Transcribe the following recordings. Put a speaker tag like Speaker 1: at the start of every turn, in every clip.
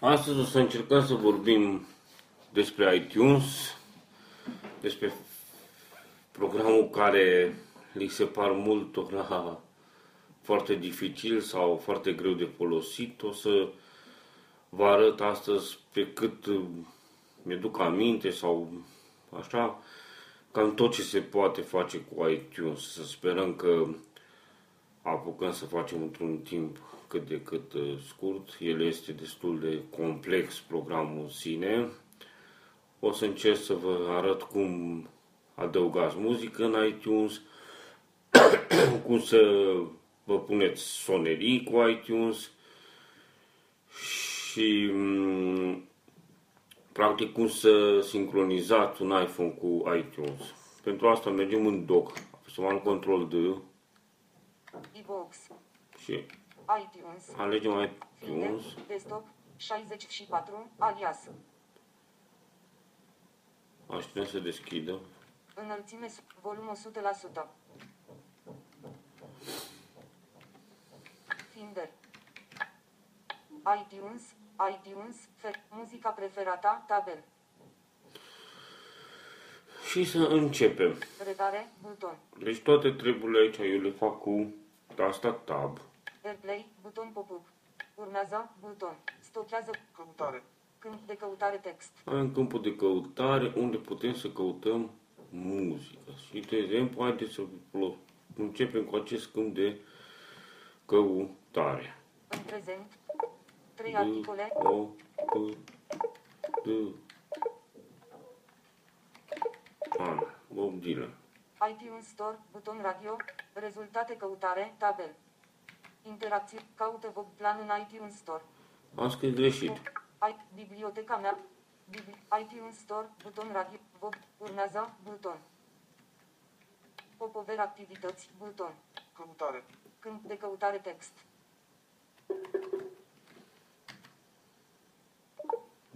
Speaker 1: Astăzi o să încercăm să vorbim despre iTunes, despre programul care li se par multora foarte dificil sau foarte greu de folosit. O să vă arăt astăzi pe cât mi-duc aminte sau așa, cam tot ce se poate face cu iTunes. Să sperăm că apucăm să facem într-un timp cât de cât uh, scurt. El este destul de complex programul în sine. O să încerc să vă arăt cum adăugați muzică în iTunes, cum să vă puneți sonerii cu iTunes și mm, practic cum să sincronizați un iPhone cu iTunes. Pentru asta mergem în doc, apăsăm control D și
Speaker 2: iTunes.
Speaker 1: Alegem iTunes.
Speaker 2: Desktop 64 alias.
Speaker 1: Așteptăm să deschidă.
Speaker 2: Înălțime volum 100%. Finder. iTunes, iTunes, muzica preferată, tabel.
Speaker 1: Și să începem.
Speaker 2: Redare, buton.
Speaker 1: Deci toate treburile aici eu le fac cu tasta tab.
Speaker 2: AirPlay, buton pop-up. Urmează, buton. Stochează,
Speaker 3: Căutare.
Speaker 2: câmp de căutare text.
Speaker 1: Avem câmpul de căutare unde putem să căutăm muzică. Și, de exemplu, haideți să începem cu acest câmp de căutare.
Speaker 2: În prezent, trei articole,
Speaker 1: B, O, P, D. Ana, Bob Dylan.
Speaker 2: iTunes Store, buton radio, rezultate căutare, tabel. Interacțiuni, caută Vogue Plan în iTunes Store.
Speaker 1: Am scris greșit.
Speaker 2: I, biblioteca mea, Bibli, iTunes Store, buton radio, Vogue, urmează, buton. Popover activități, buton.
Speaker 3: Căutare.
Speaker 2: Câmp de căutare text.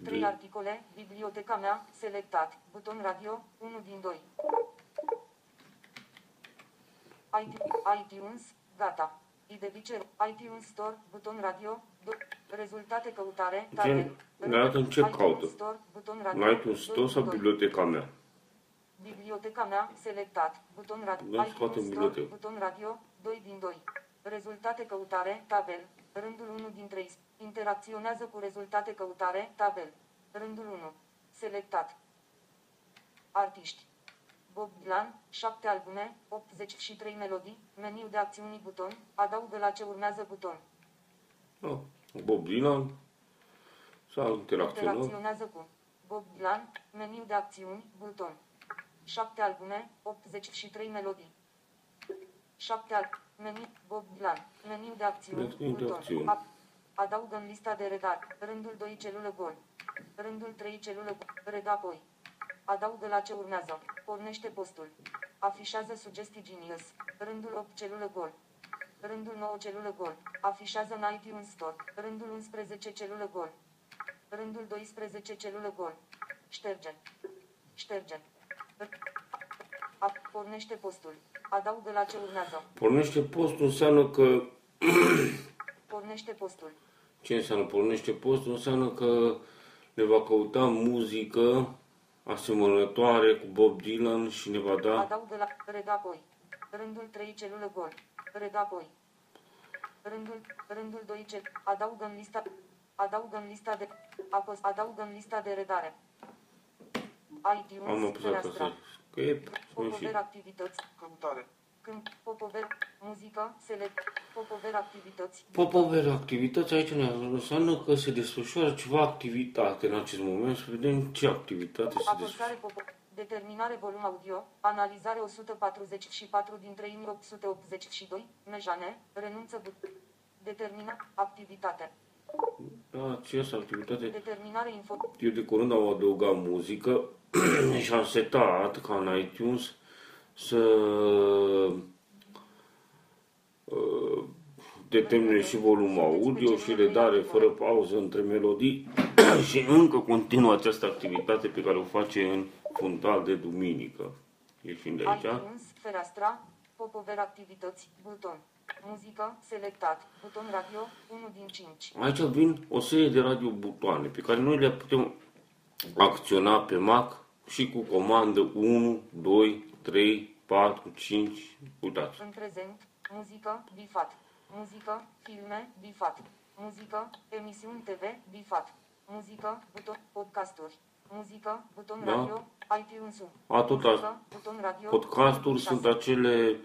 Speaker 2: Trei
Speaker 1: D.
Speaker 2: articole, biblioteca mea, selectat, buton radio, 1 din 2. iTunes, gata. Idevicer, iTunes Store, buton radio, do, rezultate căutare, tabel.
Speaker 1: ne arată în ce
Speaker 2: iTunes
Speaker 1: caută.
Speaker 2: Store, buton radio,
Speaker 1: În iTunes
Speaker 2: doi
Speaker 1: Store sau
Speaker 2: din doi.
Speaker 1: biblioteca mea?
Speaker 2: Biblioteca mea, selectat, buton radio,
Speaker 1: Da, scoatem
Speaker 2: iTunes Store,
Speaker 1: bibliotecă.
Speaker 2: buton radio, 2 din 2. Rezultate căutare, tabel, rândul 1 din 3. Interacționează cu rezultate căutare, tabel, rândul 1. Selectat. Artiști. Bob Dylan, 7 albume, 83 melodii, meniu de acțiuni buton, adaugă la ce urmează buton.
Speaker 1: Oh, Bob Dylan. Sau interacționăm.
Speaker 2: Interacționează cu Bob Dylan, meniu de acțiuni, buton. 7 albume, 83 melodii. 7 al meniu Bob Dylan, meniu de acțiuni,
Speaker 1: Meniu de
Speaker 2: buton.
Speaker 1: acțiuni.
Speaker 2: A- Adaugă în lista de redat. Rândul 2 celulă gol. Rândul 3 celulă gol. Reda apoi. Adaugă la ce urmează. Pornește postul. Afișează sugestii Genius. Rândul 8 celulă gol. Rândul 9 celulă gol. Afișează în iTunes Store. Rândul 11 celulă gol. Rândul 12 celulă gol. Șterge. Șterge. A, pornește postul. Adaugă la ce urmează.
Speaker 1: Pornește postul înseamnă că...
Speaker 2: Pornește postul.
Speaker 1: Ce înseamnă pornește postul? Înseamnă că ne va căuta muzică asemănătoare cu Bob Dylan și ne va da...
Speaker 2: Adaugă la reda apoi. Rândul 3 celulă gol. Reda apoi. Rândul, rândul 2 cel. Adaugă în lista. Adaugă în lista de. Apăs. Adaugă în lista de redare. iTunes.
Speaker 1: Am apăsat
Speaker 2: fereastra.
Speaker 1: asta. Script, spun și...
Speaker 2: Popover activități.
Speaker 3: Căutare.
Speaker 2: Când Popover. Muzică. Select. Popover activități.
Speaker 1: Popover activități aici ne înseamnă că se desfășoară ceva activitate în acest moment. Să vedem ce activitate se desfășoară.
Speaker 2: Apăsare popo. Determinare volum audio. Analizare 144 din 3882. Mejane. Renunță but. Determina. Activitate.
Speaker 1: Da, această activitate
Speaker 2: Determinare info.
Speaker 1: Eu de curând am adăugat muzică și am setat ca în iTunes să uh, determine și volumul audio și redare fără pauză între melodii și încă continuă această activitate pe care o face în fundal de duminică. Ieșind de aici.
Speaker 2: iTunes, fereastra, Popover activități, buton. Muzică, selectat. Buton radio, 1 din 5.
Speaker 1: Aici vin o serie de radiobutoane pe care noi le putem acționa pe Mac și cu comandă 1, 2, 3, 4, 5. Uitați.
Speaker 2: În prezent, muzică, bifat. Muzică, filme, bifat. Muzică, emisiuni TV, bifat. Muzică, buton, podcasturi. Muzică, buton
Speaker 1: Da.
Speaker 2: radio, iTunes.
Speaker 1: Atâta.
Speaker 2: Muzică, buton radio.
Speaker 1: Podcasturi
Speaker 2: șase.
Speaker 1: sunt acele,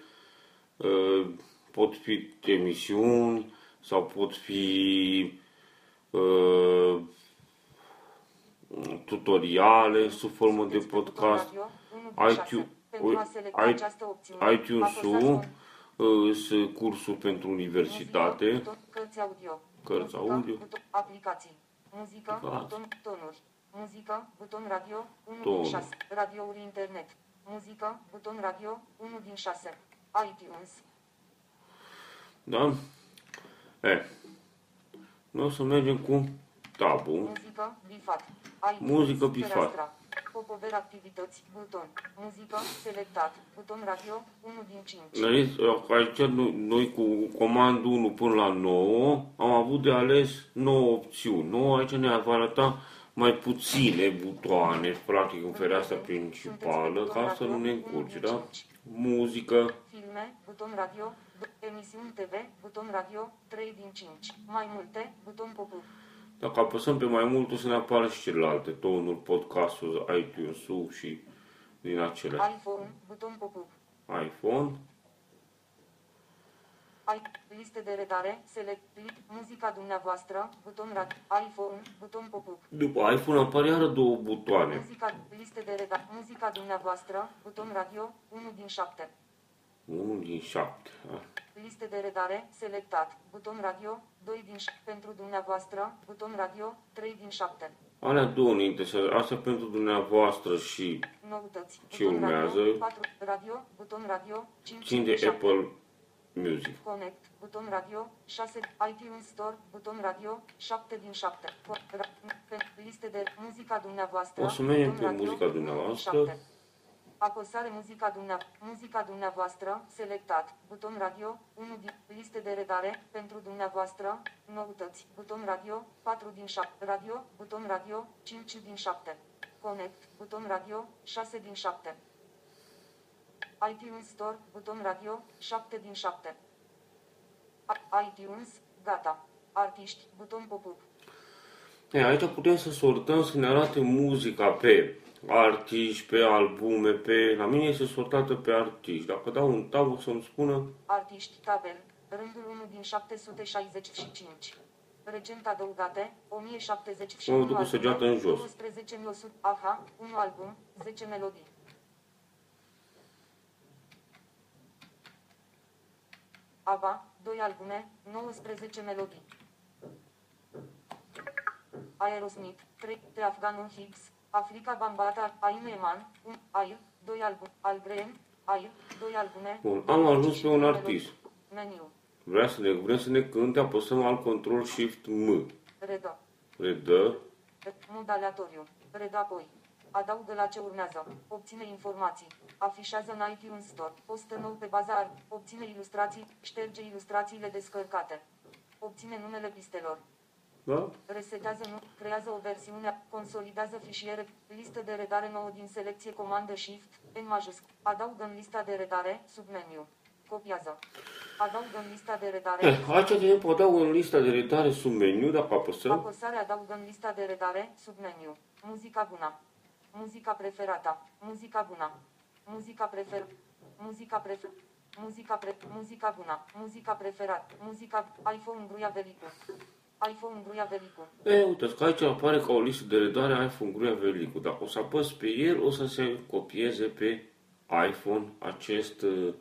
Speaker 1: uh, pot fi emisiuni sau pot fi uh, tutoriale sub formă de
Speaker 2: Despre buton
Speaker 1: podcast.
Speaker 2: radio, unu din șase.
Speaker 1: iTunes,
Speaker 2: Pentru a selecta
Speaker 1: i-
Speaker 2: această opțiune,
Speaker 1: iTunes-ul
Speaker 2: apăsați
Speaker 1: uh, sunt cursuri pentru universitate.
Speaker 2: Muzică, buton, cărți audio.
Speaker 1: Cărți
Speaker 2: Muzică,
Speaker 1: audio.
Speaker 2: Buton, aplicații. Muzică,
Speaker 1: Da.
Speaker 2: buton, tonuri. Muzică, buton radio, 1
Speaker 1: Tonuri.
Speaker 2: din 6. Radiouri internet. Muzică, buton radio, 1 din 6. iTunes.
Speaker 1: Da? E. Noi o să mergem cu tabul.
Speaker 2: Muzică, bifat. iTunes,
Speaker 1: Muzică, bifat.
Speaker 2: fereastra. Popover activități, buton. Muzică, selectat. Buton radio, 1 din 5.
Speaker 1: Noi, aici noi, noi cu comandul 1 până la 9 am avut de ales 9 opțiuni. 9 aici ne va arăta mai puține butoane, practic în fereastra principală, ca să nu ne încurce, da? Muzică,
Speaker 2: Filme, buton radio, bu- emisiuni TV, buton radio, 3 din 5. Mai multe, buton pop-up.
Speaker 1: Dacă apăsăm pe mai mult o să ne apară și celelalte, tonul, podcastul, iTunes-ul și din acelea.
Speaker 2: iPhone, buton pop-up.
Speaker 1: iPhone,
Speaker 2: Ai, liste de redare, select, li- muzica dumneavoastră, buton radio, iPhone, buton pop-up.
Speaker 1: după iPhone apar iară două butoane.
Speaker 2: Muzica, liste de redare, muzica dumneavoastră, buton radio, 1 din 7.
Speaker 1: 1 din 7.
Speaker 2: Liste de redare, selectat, buton radio, 2 din 7. Pentru dumneavoastră, buton radio, 3 din 7.
Speaker 1: Alea două ne interesează. Asta pentru dumneavoastră și
Speaker 2: Noutăți.
Speaker 1: Ce
Speaker 2: buton
Speaker 1: urmează?
Speaker 2: Radio, 4, radio, buton radio, 5
Speaker 1: țin
Speaker 2: din
Speaker 1: de
Speaker 2: 7.
Speaker 1: Apple Music.
Speaker 2: Connect, buton radio, 6, iTunes Store, buton radio, 7 din 7. Co- ra- pe liste de muzica dumneavoastră.
Speaker 1: O să mergem
Speaker 2: buton
Speaker 1: pe
Speaker 2: radio,
Speaker 1: muzica
Speaker 2: 1 din
Speaker 1: dumneavoastră.
Speaker 2: 7. Apăsare muzica, dumnea, muzica dumneavoastră, selectat, buton radio, 1 din liste de redare, pentru dumneavoastră, noutăți, buton radio, 4 din 7, radio, buton radio, 5 din 7. Connect, buton radio, 6 din 7. iTunes Store, buton radio, 7 din 7. A- iTunes, gata. Artiști, buton pop-up.
Speaker 1: E, aici putem să sortăm, să ne arate muzica pe artiști, pe albume, pe... La mine este sortată pe artiști. Dacă dau un tab, o să-mi spună
Speaker 2: Artiști, tabel, rândul 1 din 765. Recent adăugate, 1071
Speaker 1: Mă duc cu săgeată în jos.
Speaker 2: 12100, aha, 1 album, 10 melodii. ABBA, 2 albume, 19 melodii. Aerosmith, 3, The Afghan Hicks, Africa Bambata, Aime Eman, 1, Air, 2 album, Al Graham, Air, 2 albume.
Speaker 1: Bun, am ajuns pe un
Speaker 2: melodii.
Speaker 1: artist.
Speaker 2: Meniu,
Speaker 1: Vrea să ne, vrem să ne cânte, apăsăm al control shift M.
Speaker 2: redă,
Speaker 1: Redă.
Speaker 2: mod aleatoriu, redă apoi. Adaugă la ce urmează. Obține informații. Afișează în iTunes Store. Postă nou pe baza ar. Obține ilustrații. Șterge ilustrațiile descărcate. Obține numele pistelor.
Speaker 1: Da?
Speaker 2: Resetează nu, creează o versiune, consolidează fișiere, listă de redare nouă din selecție comandă Shift, N majusc, adaugă în lista de redare, submeniu, copiază, adaugă în lista de redare,
Speaker 1: Eh, aici de exemplu adaug în lista de redare sub meniu, dacă apăsăm.
Speaker 2: apăsare adaugă în lista de redare, submeniu, muzica bună, muzica preferată, muzica bună, muzica prefer, muzica prefer, muzica pre, muzica bună, muzica preferat, muzica, iPhone gruia velicu, iPhone gruia velicu.
Speaker 1: E, uite, că aici apare ca o listă de redare iPhone Gruia Velicu. Dacă o să apăs pe el, o să se copieze pe iPhone acest, uh,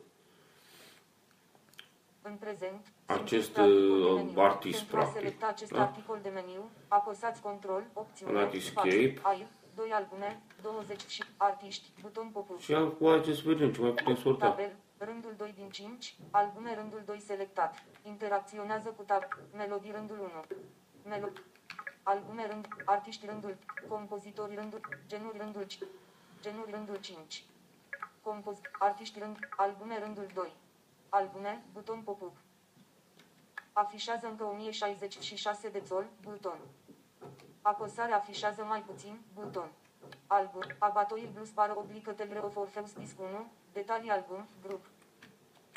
Speaker 2: În prezent,
Speaker 1: Acest,
Speaker 2: sunt articol de
Speaker 1: uh,
Speaker 2: meniu.
Speaker 1: artist,
Speaker 2: Pentru a
Speaker 1: practic,
Speaker 2: selecta acest
Speaker 1: da? articol
Speaker 2: articol de meniu, apăsați control, opțiune,
Speaker 1: În Escape.
Speaker 2: ai, 2 albume, 20 și artiști, buton popul.
Speaker 1: și acum haideți să vedem ce mai putem sorta.
Speaker 2: Tabel, rândul 2 din 5, albume rândul 2 selectat. Interacționează cu tab, melodii rândul 1. Melo albume rând, artiști rândul, compozitori rândul, genuri rândul 5. Genuri rândul 5. Compoz, artiști rând, albume rândul 2. Albume, buton pop-up. Afișează încă 1066 de țol, buton. Apăsare afișează mai puțin, buton. Album, abatoir blues bară oblică Telre of Orpheus disc 1, detalii album, grup.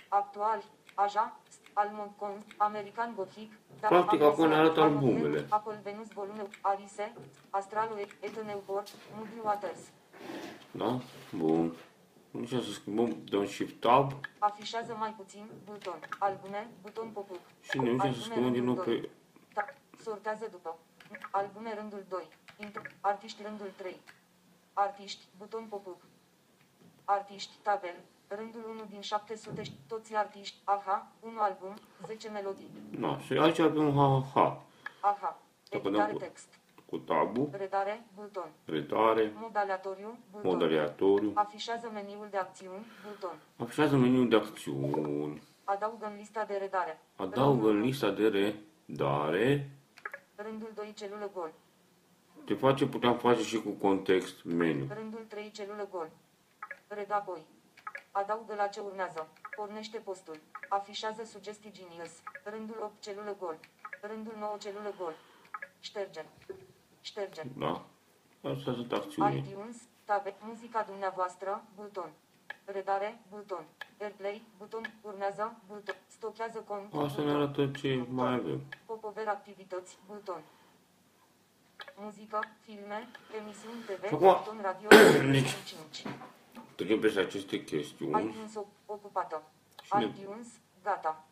Speaker 2: Actual, Aja, Almond Con, American Gothic, Dar
Speaker 1: Practic, acum ne arată
Speaker 2: Almond
Speaker 1: albumele.
Speaker 2: Venus, Apple Venus Volume, Alice, Astralo, Eteneuport, Moody Waters.
Speaker 1: Da? Bun. Nu știu să schimbăm, dăm Shift Tab
Speaker 2: Afișează mai puțin, buton. Albume, buton pop-up.
Speaker 1: și ne ducem să
Speaker 2: Albume,
Speaker 1: schimbăm din nou
Speaker 2: rândul doi.
Speaker 1: pe...
Speaker 2: Da, sortează după. Albume rândul 2. Intro, artiști rândul 3. Artiști, buton pop-up. Artiști, tabel. Rândul 1 din 700, toți artiști, aha, 1 album, 10 melodii.
Speaker 1: Da, și aici avem ha-ha-ha.
Speaker 2: Aha,
Speaker 1: Dacă
Speaker 2: editare
Speaker 1: dăm-
Speaker 2: text.
Speaker 1: Cu tabul,
Speaker 2: Redare, buton.
Speaker 1: redare,
Speaker 2: Mod aleatoriu, buton.
Speaker 1: mod aleatoriu.
Speaker 2: Afișează meniul de acțiuni, buton.
Speaker 1: Afișează meniul de acțiuni.
Speaker 2: Adaugă în lista de redare.
Speaker 1: Adaugă
Speaker 2: Rândul
Speaker 1: în lista de redare.
Speaker 2: Rândul 2, celulă gol.
Speaker 1: Ce face, puteam face și cu context meniu.
Speaker 2: Rândul 3, celulă gol. Reda apoi. Adaugă la ce urmează. Pornește postul. Afișează sugestii genius. Rândul 8, celulă gol. Rândul 9, celulă gol. Șterge. Șterge.
Speaker 1: Da? Astea sunt acțiuni.
Speaker 2: iTunes, tabe, muzica dumneavoastră, buton. Redare, buton. Airplay, buton, urmează, buton. Stochează cont,
Speaker 1: Asta ne
Speaker 2: buton.
Speaker 1: arată ce mai avem.
Speaker 2: Popover activități, buton. Muzică, filme, emisiuni TV,
Speaker 1: Și acum-
Speaker 2: buton radio,
Speaker 1: Deci-
Speaker 2: 5.
Speaker 1: Trecem peste aceste chestiuni.
Speaker 2: iTunes op- ocupată.
Speaker 1: Și ne-
Speaker 2: iTunes, gata.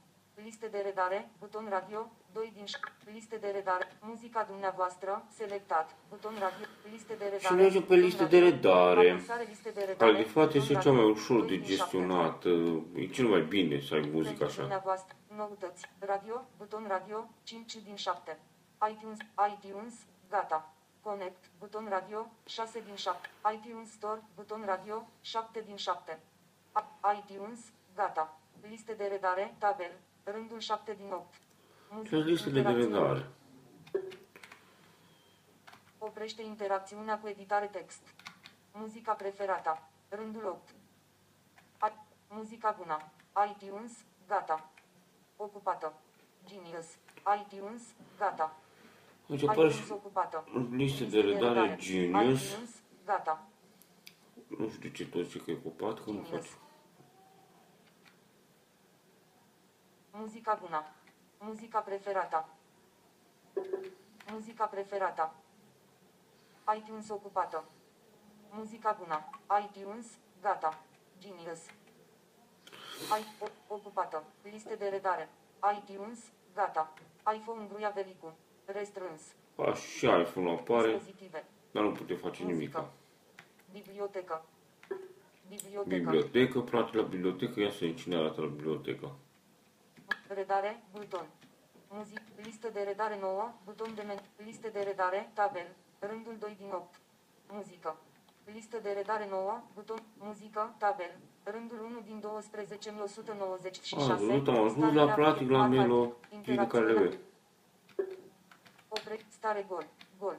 Speaker 2: Liste de redare, buton radio, 2 din ș- liste de redare, muzica dumneavoastră, selectat, buton radio, liste de redare.
Speaker 1: Și mergem pe
Speaker 2: buton
Speaker 1: liste
Speaker 2: radio,
Speaker 1: de redare.
Speaker 2: apăsare liste de redare,
Speaker 1: Califat
Speaker 2: buton
Speaker 1: este cea
Speaker 2: radio,
Speaker 1: mai ușor
Speaker 2: 2
Speaker 1: de
Speaker 2: din șapte.
Speaker 1: gestionat. E cel mai bine să ai muzică
Speaker 2: Pentru
Speaker 1: așa.
Speaker 2: dumneavoastră, noutăți, radio, buton radio, 5 din 7. iTunes, iTunes, gata. Connect, buton radio, 6 din 7. iTunes Store, buton radio, 7 din 7. A- iTunes, gata. Liste de redare, tabel, rândul 7 din 8.
Speaker 1: Și listele de
Speaker 2: interacțiune.
Speaker 1: redare.
Speaker 2: Oprește interacțiunea cu editare text. Muzica preferată. Rândul 8. A- muzica bună. iTunes, gata. Ocupată. Genius. iTunes, gata.
Speaker 1: Deci apare și
Speaker 2: iTunes ocupată.
Speaker 1: liste de redare Genius.
Speaker 2: iTunes, gata.
Speaker 1: Nu știu ce tot ce că e ocupat, că nu
Speaker 2: Genius.
Speaker 1: fac.
Speaker 2: Muzica bună. Muzica preferată. Muzica preferată. iTunes ocupată. Muzica bună. iTunes, gata. Genius. I, o, ocupată. Liste de redare. iTunes, gata. iPhone gruia velicu. Restrâns.
Speaker 1: Așa, iPhone apare,
Speaker 2: Dispozitive.
Speaker 1: dar nu putem face nimic.
Speaker 2: Muzică. Bibliotecă. Bibliotecă.
Speaker 1: Bibliotecă, frate, la bibliotecă, ia să vedem cine arată la bibliotecă.
Speaker 2: Redare, buton. Muzic, listă de redare nouă, buton de men, listă de redare, tabel, rândul 2 din 8. Muzică. Listă de redare nouă, buton, muzică, tabel, rândul 1 din 12, 196.
Speaker 1: A, văzut, am ajuns
Speaker 2: stare
Speaker 1: la
Speaker 2: rapid,
Speaker 1: practic la
Speaker 2: marcat,
Speaker 1: melodii pe care le
Speaker 2: interacțiune.
Speaker 1: Avem.
Speaker 2: Opre, stare gol, gol.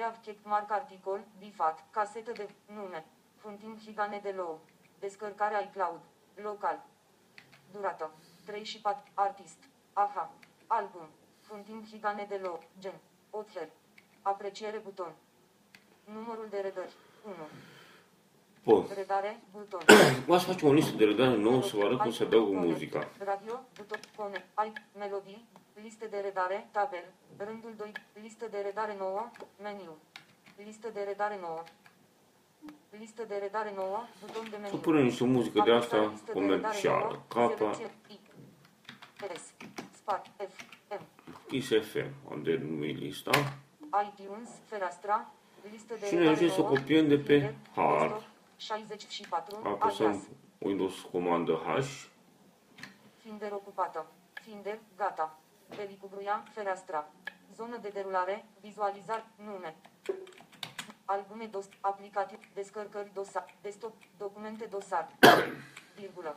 Speaker 2: Have check mark articol, bifat, casetă de nume, funtim higane de low, descărcare iCloud, local, durată, 3 și 4, artist, aha, album, funtim higane de low, gen, author, apreciere buton, numărul de redări, 1,
Speaker 1: Bun,
Speaker 2: redare, buton.
Speaker 1: o să facem o listă de redare nouă să vă arăt cum se adaugă
Speaker 2: Connect,
Speaker 1: muzica.
Speaker 2: Radio, buton, connect, ai, melodii, listă de redare, tabel, rândul 2, listă de redare nouă, meniu, listă de redare nouă, listă de redare nouă, buton de
Speaker 1: Să
Speaker 2: meniu.
Speaker 1: punem niște muzică de asta
Speaker 2: Apăsare, listă de redare
Speaker 1: comercială.
Speaker 2: nouă,
Speaker 1: Capa,
Speaker 2: selecție, I, S, Spart, F, M,
Speaker 1: Kiss FM, unde numi lista.
Speaker 2: iTunes, fereastra, listă de
Speaker 1: Și ne
Speaker 2: redare
Speaker 1: ajunge să
Speaker 2: nouă,
Speaker 1: copiem de pe
Speaker 2: Finder,
Speaker 1: hard.
Speaker 2: desktop, 64,
Speaker 1: Apăsăm
Speaker 2: alias.
Speaker 1: Windows comandă H.
Speaker 2: Finder ocupată. Finder, gata. Belicubruia, fereastra. Zonă de derulare, vizualizar, nume. Albume dos, aplicativ, descărcări dosar, desktop, documente dosar. Virgulă.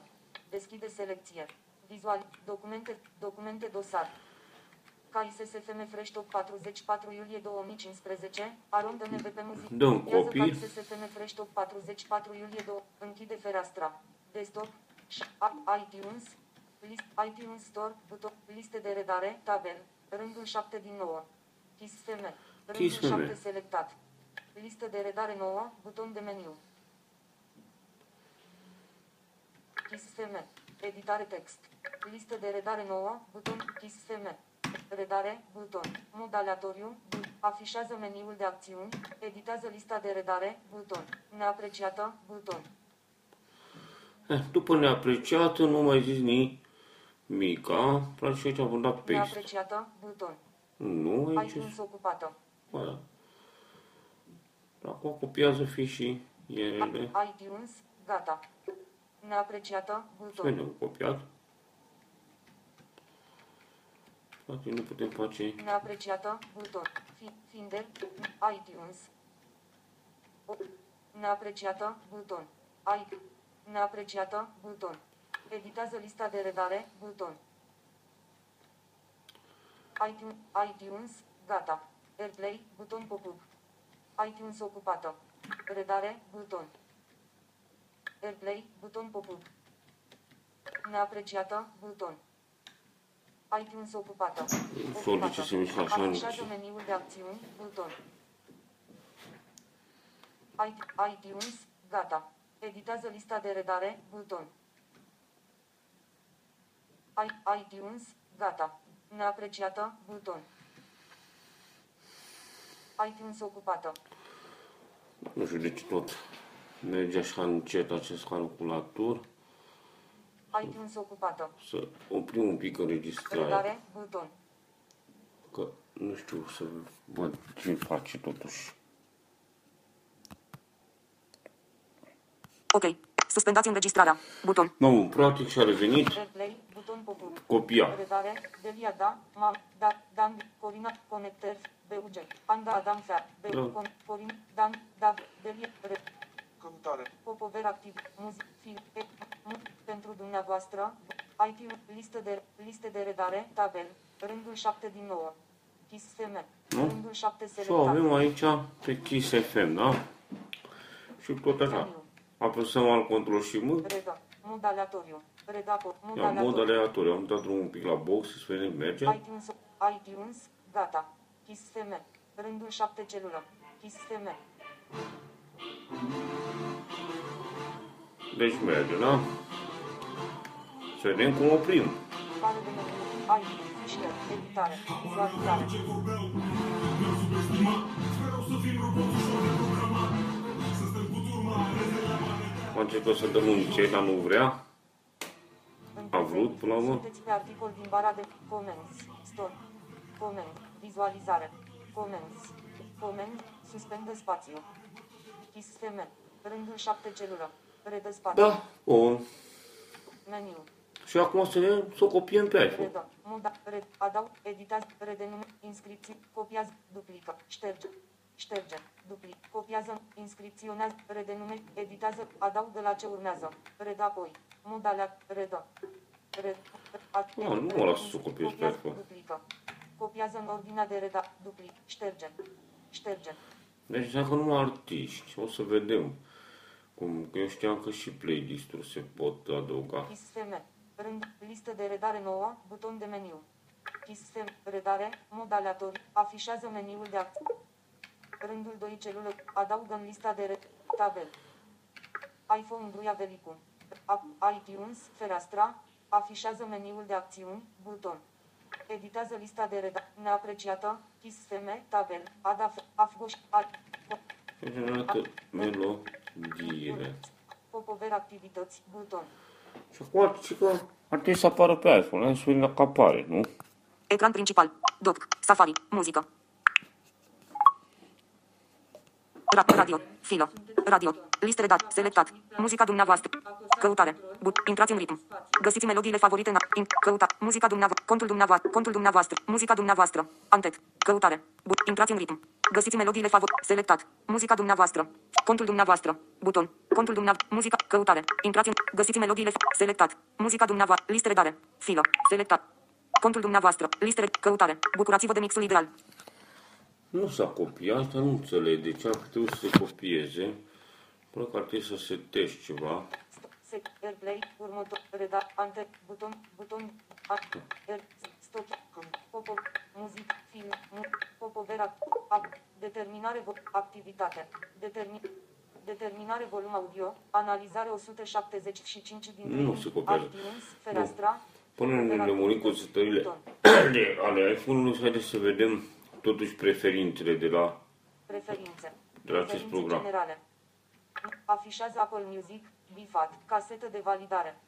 Speaker 2: Deschide selecție. Vizual, documente, documente dosar. KISSFM Fresh Top 44 iulie 2015, arondă NVP muzic.
Speaker 1: Dăm copii.
Speaker 2: KISSFM Fresh Top 44 iulie 2, închide fereastra. Desktop, și- a- iTunes, List, iTunes Store, buton, liste de redare, tabel, rândul 7 din 9. Kiss FM, rândul
Speaker 1: Kiss FM.
Speaker 2: 7 selectat. Listă de redare 9, buton de meniu. Kiss FM, editare text. Listă de redare 9, buton Kiss FM. Redare, buton. Mod aleatoriu, bu- afișează meniul de acțiuni, editează lista de redare, buton. Neapreciată, buton.
Speaker 1: Eh, după neapreciată, nu mai zis ni mica, practic aici am dat paste.
Speaker 2: Neapreciată, buton.
Speaker 1: Nu, aici
Speaker 2: iTunes ocupată.
Speaker 1: Voilà. Acum copiază fișii ele.
Speaker 2: iTunes, gata. Neapreciată, buton.
Speaker 1: Vedem copiat. Poate nu putem face
Speaker 2: Neapreciată, buton. Fi, Finder, iTunes. O, neapreciată, buton. I, neapreciată, buton. Editează lista de redare, buton. iTunes, iTunes, gata. AirPlay, buton pop-up. iTunes ocupată. Redare, buton. AirPlay, buton pop-up. Neapreciată, buton. iTunes ocupată.
Speaker 1: Sol de ce se mișcă așa, nu
Speaker 2: Afișează
Speaker 1: știu.
Speaker 2: meniul de acțiuni, buton. I- iTunes, gata. Editează lista de redare, buton. I- iTunes, gata. Neapreciată, buton. iTunes ocupată.
Speaker 1: Nu știu de ce tot merge așa încet acest calculator.
Speaker 2: iTunes ocupată.
Speaker 1: Să oprim un pic înregistrarea.
Speaker 2: Redare, buton.
Speaker 1: Că nu știu să văd ce face totuși.
Speaker 2: Ok. Suspendați înregistrarea. Buton.
Speaker 1: Nu, practic și-a revenit.
Speaker 2: AirPlay, buton pop-up.
Speaker 1: Copia.
Speaker 2: Redare, Delia Da, Ma, Da, Dan, Corina, Connector, BUG, Anda Adam Fea,
Speaker 1: Da.
Speaker 2: BU, Con, Corin, Dan, Da, Delia, Re,
Speaker 3: Căutare.
Speaker 2: Popover activ, muzic, film, e, mu, pentru dumneavoastră, iTunes, listă de, liste de redare, tabel, rândul 7 din 9. Kiss FM,
Speaker 1: Nu?
Speaker 2: rândul 7
Speaker 1: Și șo
Speaker 2: selectat.
Speaker 1: avem aici pe Kiss FM, da? Și tot așa.
Speaker 2: Meniu.
Speaker 1: Apăsăm al control și M.
Speaker 2: Reda, mod aleatoriu, Redapo, mod
Speaker 1: Ia mod
Speaker 2: aleatoriu.
Speaker 1: aleatoriu. Am dat drumul un pic la box să vedem merge.
Speaker 2: iTunes, iTunes, gata. Kiss FM, rândul 7 celulă. Kiss FM,
Speaker 1: Deci merge, da? Să vedem cum oprim.
Speaker 2: Bară de meniu, ID, fișier, editare, vizualizare.
Speaker 1: Am încercat să dăm un ce, dar nu vrea. A vrut, până la urmă?
Speaker 2: Sunteți pe articol din bara de comments, store, comment, vizualizare, comments, comment, suspendă spațiu. Kiss FM, rândul 7 celulă, redă spațiu,
Speaker 1: Da, bun.
Speaker 2: meniu,
Speaker 1: Și acum să vedem să o copiem pe iPhone.
Speaker 2: redă, moda, red, adaug, editați, redenume, inscripții, copiază, duplică, șterge, șterge, duplic, copiază, inscripționează, redenume, editează, adaugă la ce urmează, redă apoi, moda alea, redă, red, a-
Speaker 1: Nu, nu mă las să o copiez pe
Speaker 2: copiază,
Speaker 1: iPhone.
Speaker 2: duplică, copiază în ordinea de reda, duplic, șterge, șterge,
Speaker 1: Deci dacă nu artiști, o să vedem. Cum, că eu știam că și playlist-uri se pot adăuga.
Speaker 2: Kiss FM, rând, listă de redare nouă, buton de meniu. Kiss FM, redare, mod aleatoriu, afișează meniul de acțiune. Rândul 2 celulă, adaugă în lista de red, tabel. iPhone Bruia Velicu. App, iTunes, fereastra, afișează meniul de acțiuni, buton. Editează lista de redare, neapreciată, Kiss FM, tabel, adaf, afgoș, ad,
Speaker 1: Generată melodiile.
Speaker 2: popover activități, buton.
Speaker 1: Și acum zice că ar trebui să apară pe iPhone. Hai să vedem dacă apare, nu?
Speaker 2: Ecran principal. Doc. Safari. Muzică. Ra- radio. Filă. Radio. Liste redat. Selectat. Muzica dumneavoastră. Căutare. But. Intrați în ritm. Găsiți melodiile favorite în... In, căuta. Muzica dumneavoastră. Contul dumneavoastră. Contul dumneavoastră. Muzica dumneavoastră. Antet. Căutare. But. Intrați în ritm. Găsiți melodiile favorite. Selectat. Muzica dumneavoastră. Contul dumneavoastră. Buton. Contul dumneavoastră. Muzica. Căutare. Intrați în... Găsiți melodiile... fa- Selectat. Muzica dumneavoastră. Liste redare. Filă. Selectat. Contul dumneavoastră. Liste de căutare. Bucurați-vă de mixul ideal.
Speaker 1: Nu s-a copiat, dar nu înțeleg de ce ar trebui să se copieze. Până că ar trebui să setezi ceva.
Speaker 2: sec, airplay, următor, reda, ante, buton, buton, a, air, stop, popo, muzic, film, mu, popovera, a, determinare, vo, activitate, determin, determinare volum audio, analizare 175 din
Speaker 1: Nu se copiază.
Speaker 2: iTunes, fereastra,
Speaker 1: Până ne
Speaker 2: Opera
Speaker 1: lămurim cu
Speaker 2: buton,
Speaker 1: setările
Speaker 2: buton.
Speaker 1: de ale iPhone-ului, haideți să vedem totuși preferințele de la...
Speaker 2: Preferințe.
Speaker 1: De la acest
Speaker 2: Preferințe
Speaker 1: program.
Speaker 2: generale. Afișează Apple Music, bifat, casetă de validare.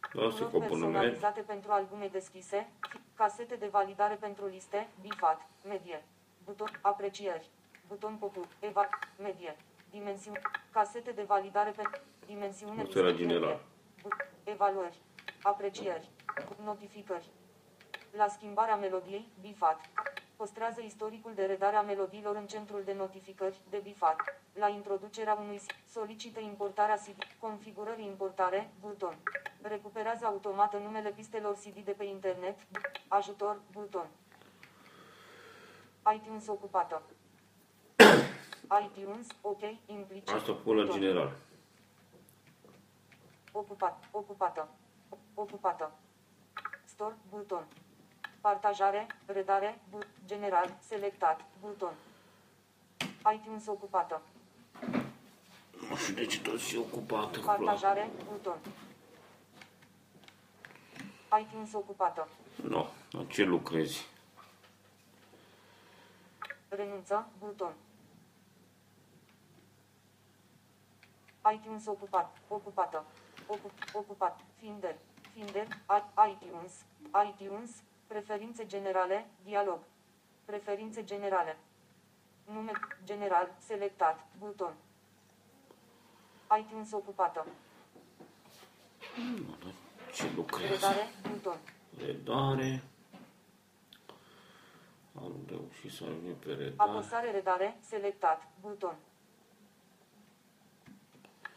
Speaker 1: Da, se
Speaker 2: Culori
Speaker 1: compună
Speaker 2: personalizate pentru albume deschise, fi- casete de validare pentru liste, bifat, medie. Buton aprecieri. Buton popu, eva, medie. Dimensiune, casete de validare pentru dimensiune
Speaker 1: Asta era
Speaker 2: liste,
Speaker 1: general.
Speaker 2: medie. Bu- Evaluări, aprecieri, notificări. La schimbarea melodiei, bifat. Păstrează istoricul de redare a melodiilor în centrul de notificări, de bifat. La introducerea unui CD, solicită importarea CD, configurări importare, buton. Recuperează automat în numele pistelor CD de pe internet, ajutor, buton. iTunes ocupată. iTunes, ok, implicit.
Speaker 1: Asta pun la
Speaker 2: buton.
Speaker 1: general.
Speaker 2: Ocupat, ocupată. Ocupată. Store, buton. Partajare, redare, bu- general, selectat, buton. iTunes ocupată.
Speaker 1: Nu știu de ce tot și ocupată. cu
Speaker 2: Partajare, buton. iTunes ocupată.
Speaker 1: Nu, la ce lucrezi?
Speaker 2: Renunță, buton. iTunes ocupat, ocupată. Ocup, ocupat, Finder, Finder, I- iTunes, iTunes, preferințe generale, dialog. Preferințe generale. Nume, general, selectat, buton. iTunes ocupată.
Speaker 1: Nu, dar ce lucrezi?
Speaker 2: Redare, buton.
Speaker 1: Redare. Am reușit să ajungem pe redare.
Speaker 2: Apăsare redare, selectat, buton.